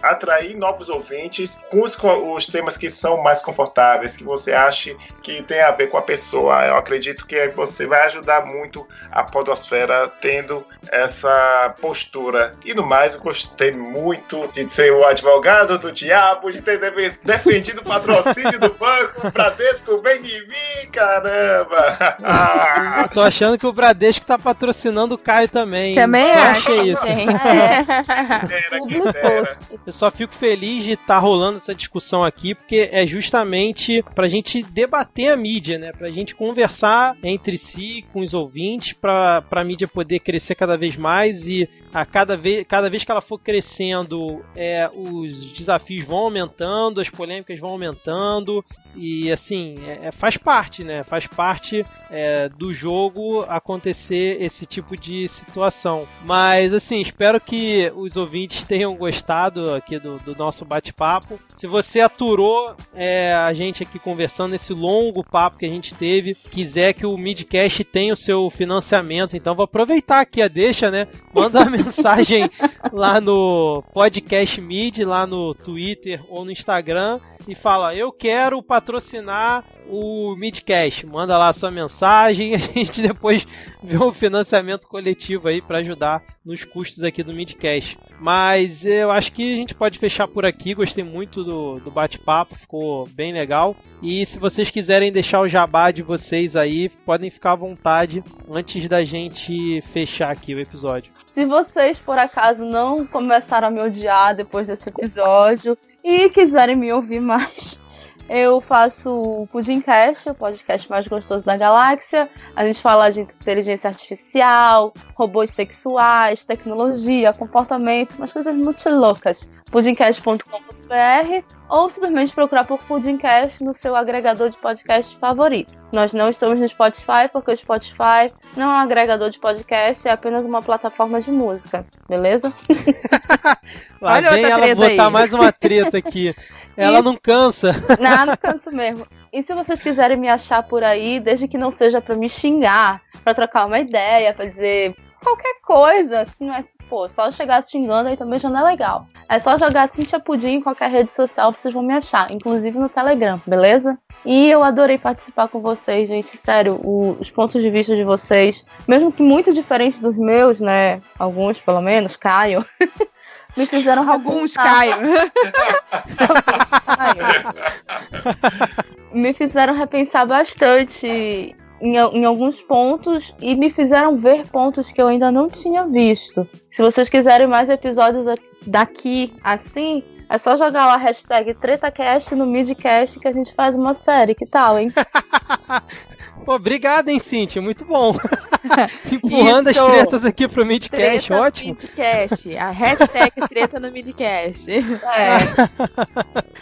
a atrair novos ouvintes com os, com os, temas que são mais confortáveis, que você ache que tem a ver com a pessoa. Eu acredito que você vai ajudar muito a Podosfera tendo essa postura. E no mais, eu gostei muito de ser o advogado do diabo, de ter defendido o patrocínio do banco, o Bradesco vem de mim, caramba! Tô achando que o Bradesco tá patrocinando o Caio também. Também só acho. achei isso. É. Eu só fico feliz de estar tá rolando essa discussão aqui, porque é justamente pra gente debater a mídia, né? Pra gente conversar entre si, com os ouvintes, pra, pra mídia poder crescer cada vez mais e a cada vez, cada vez que ela for crescendo, é, os desafios vão aumentando, as polêmicas vão aumentando e assim, é, é faz parte, né? Faz parte é, do jogo acontecer esse tipo de situação. Mas assim, espero que os ouvintes tenham gostado aqui do, do nosso bate-papo. Se você aturou é, a gente aqui conversando nesse longo papo que a gente teve, quiser que o Midcast tenha o seu financiamento, então vou aproveitar aqui a deixa, né? Manda uma mensagem lá no podcast Mid, lá no Twitter ou no Instagram e fala: Eu quero patrocinar o Midcast. Manda lá a sua mensagem a gente depois vê um financiamento coletivo aí para ajudar nos custos aqui do Midcast. Mas eu acho que a gente pode fechar por aqui. Gostei muito do, do bate-papo, ficou bem legal. E se vocês quiserem deixar o jabá de vocês aí, podem ficar à vontade antes da gente fechar aqui o episódio. Se vocês, por acaso, não começaram a me odiar depois desse episódio e quiserem me ouvir mais, eu faço o Pudimcast, o podcast mais gostoso da galáxia. A gente fala de inteligência artificial, robôs sexuais, tecnologia, comportamento, umas coisas muito loucas. pudimcast.com.br ou simplesmente procurar por Pudimcast no seu agregador de podcast favorito. Nós não estamos no Spotify porque o Spotify não é um agregador de podcast, é apenas uma plataforma de música, beleza? Olha vem outra ela botar aí. mais uma treta aqui. Ela não cansa. Não, não canso mesmo. E se vocês quiserem me achar por aí, desde que não seja pra me xingar, pra trocar uma ideia, pra dizer qualquer coisa, não é, pô, só chegar xingando aí também já não é legal. É só jogar Cintia Pudim em qualquer rede social, vocês vão me achar, inclusive no Telegram, beleza? E eu adorei participar com vocês, gente, sério, o- os pontos de vista de vocês, mesmo que muito diferentes dos meus, né, alguns pelo menos, Caio, me fizeram Alguns Caio. me fizeram repensar bastante em, em alguns pontos e me fizeram ver pontos que eu ainda não tinha visto. Se vocês quiserem mais episódios daqui assim, é só jogar lá a hashtag TretaCast no Midcast que a gente faz uma série. Que tal, hein? Pô, obrigado, hein, Cintia? Muito bom. Empurrando as Isso. tretas aqui pro Midcast, Treta ótimo. Midcast. A hashtag treta no Midcast. É.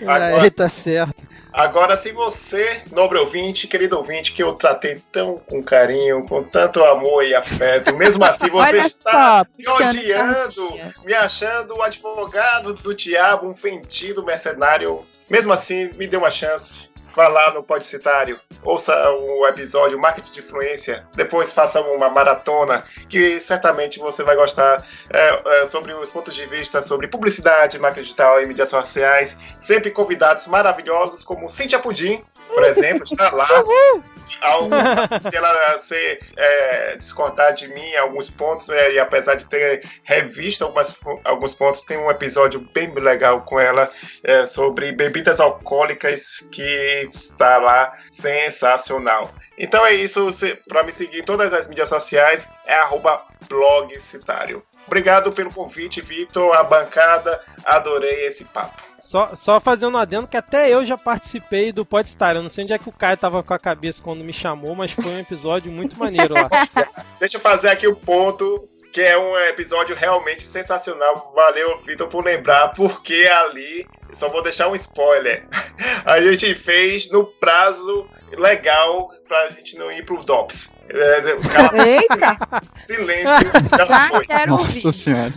Aí, tá certo. Agora, se você, nobre ouvinte, querido ouvinte, que eu tratei tão com carinho, com tanto amor e afeto, mesmo assim você está só, me odiando, me achando o advogado do diabo, um vendido mercenário. Mesmo assim, me dê uma chance. Vá lá no Podcitário, ouça o episódio Marketing de Influência, depois faça uma maratona, que certamente você vai gostar é, é, sobre os pontos de vista sobre publicidade, marketing digital e mídias sociais. Sempre convidados maravilhosos, como Cíntia Pudim, por exemplo, está lá. Se ela se é, discordar de mim em alguns pontos, é, e apesar de ter revisto algumas, alguns pontos, tem um episódio bem legal com ela é, sobre bebidas alcoólicas que está lá sensacional. Então é isso, para me seguir em todas as mídias sociais é blogcitário. Obrigado pelo convite, Vitor, a bancada. Adorei esse papo. Só, só fazendo um adendo que até eu já participei do Podstar. Eu não sei onde é que o Caio tava com a cabeça quando me chamou, mas foi um episódio muito maneiro lá. Deixa eu fazer aqui o ponto que é um episódio realmente sensacional. Valeu, Vitor, por lembrar, porque ali, só vou deixar um spoiler, a gente fez no prazo legal pra gente não ir pro DOPS. É, cara, Eita! Silêncio. Já Já foi. quero Nossa ouvir. senhora.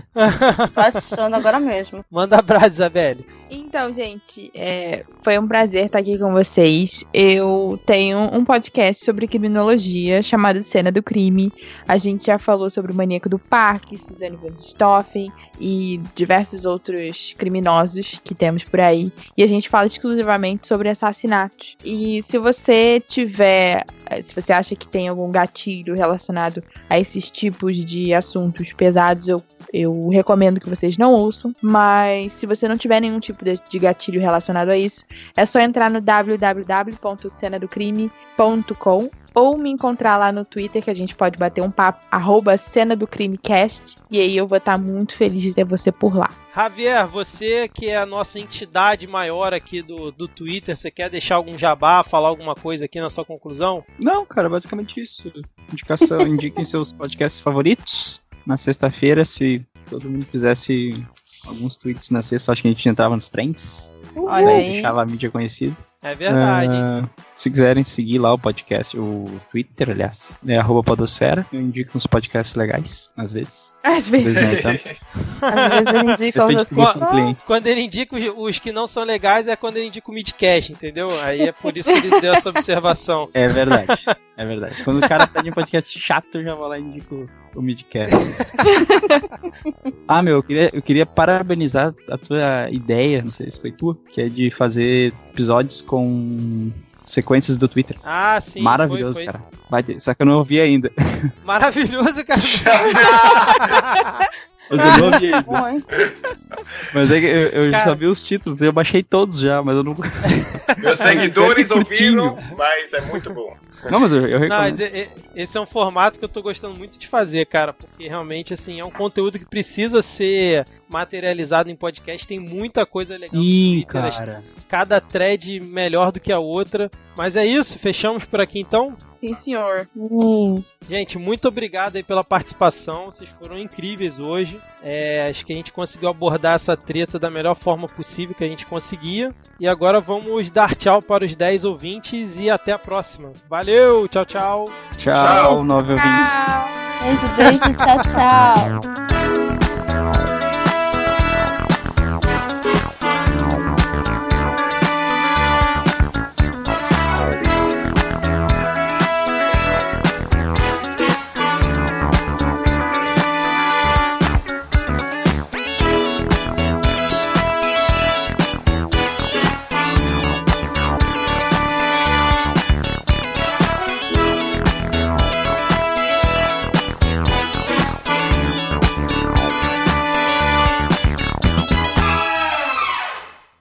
Tô achando agora mesmo. Manda abraço, Isabelle. Então, gente, é, foi um prazer estar aqui com vocês. Eu tenho um podcast sobre criminologia chamado Cena do Crime. A gente já falou sobre o Maníaco do Parque, Suzanne von Richthofen e diversos outros criminosos que temos por aí. E a gente fala exclusivamente sobre assassinatos. E se você tiver, se você acha que tem algum gatilho relacionado a esses tipos de assuntos pesados, eu eu recomendo que vocês não ouçam, mas se você não tiver nenhum tipo de, de gatilho relacionado a isso, é só entrar no www.cenadocrime.com ou me encontrar lá no Twitter que a gente pode bater um papo, arroba Cena do Crimecast, e aí eu vou estar muito feliz de ter você por lá. Javier, você que é a nossa entidade maior aqui do, do Twitter, você quer deixar algum jabá, falar alguma coisa aqui na sua conclusão? Não, cara, basicamente isso. Indicação, indiquem seus podcasts favoritos. Na sexta-feira, se todo mundo fizesse alguns tweets na sexta, acho que a gente entrava nos trends. Daí aí. deixava a mídia conhecida. É verdade. hein? Ah, se quiserem seguir lá o podcast, o Twitter, aliás, é arroba podosfera. Eu indico uns podcasts legais, às vezes. Às Às vezes. vezes não tanto. Às vezes ele indica Depende você do gosto do só. cliente. Quando ele indica os, os que não são legais é quando ele indica o midcast, entendeu? Aí é por isso que ele deu essa observação. É verdade. É verdade. Quando o cara pede um podcast chato, eu já vou lá e indico o midcast. ah, meu, eu queria, eu queria parabenizar a tua ideia, não sei se foi tua, que é de fazer episódios com sequências do Twitter. Ah, sim. Maravilhoso, foi, foi. cara. Vai ter- Só que eu não ouvi ainda. Maravilhoso, cara. Mas eu não ouvi ainda. Mas é que eu, eu já Cara. sabia os títulos, eu baixei todos já, mas eu não. Meus seguidores É ouviram, mas é muito bom. Não, mas eu, eu Não, recomendo. mas e- e- esse é um formato que eu tô gostando muito de fazer, cara, porque realmente, assim, é um conteúdo que precisa ser materializado em podcast, tem muita coisa legal Ih, cara. cada thread melhor do que a outra, mas é isso, fechamos por aqui então? Sim, senhor. Sim. Gente, muito obrigado aí pela participação. Vocês foram incríveis hoje. É, acho que a gente conseguiu abordar essa treta da melhor forma possível que a gente conseguia. E agora vamos dar tchau para os 10 ouvintes e até a próxima. Valeu, tchau, tchau. Tchau, nove ouvintes. Beijo, beijo, tchau, tchau.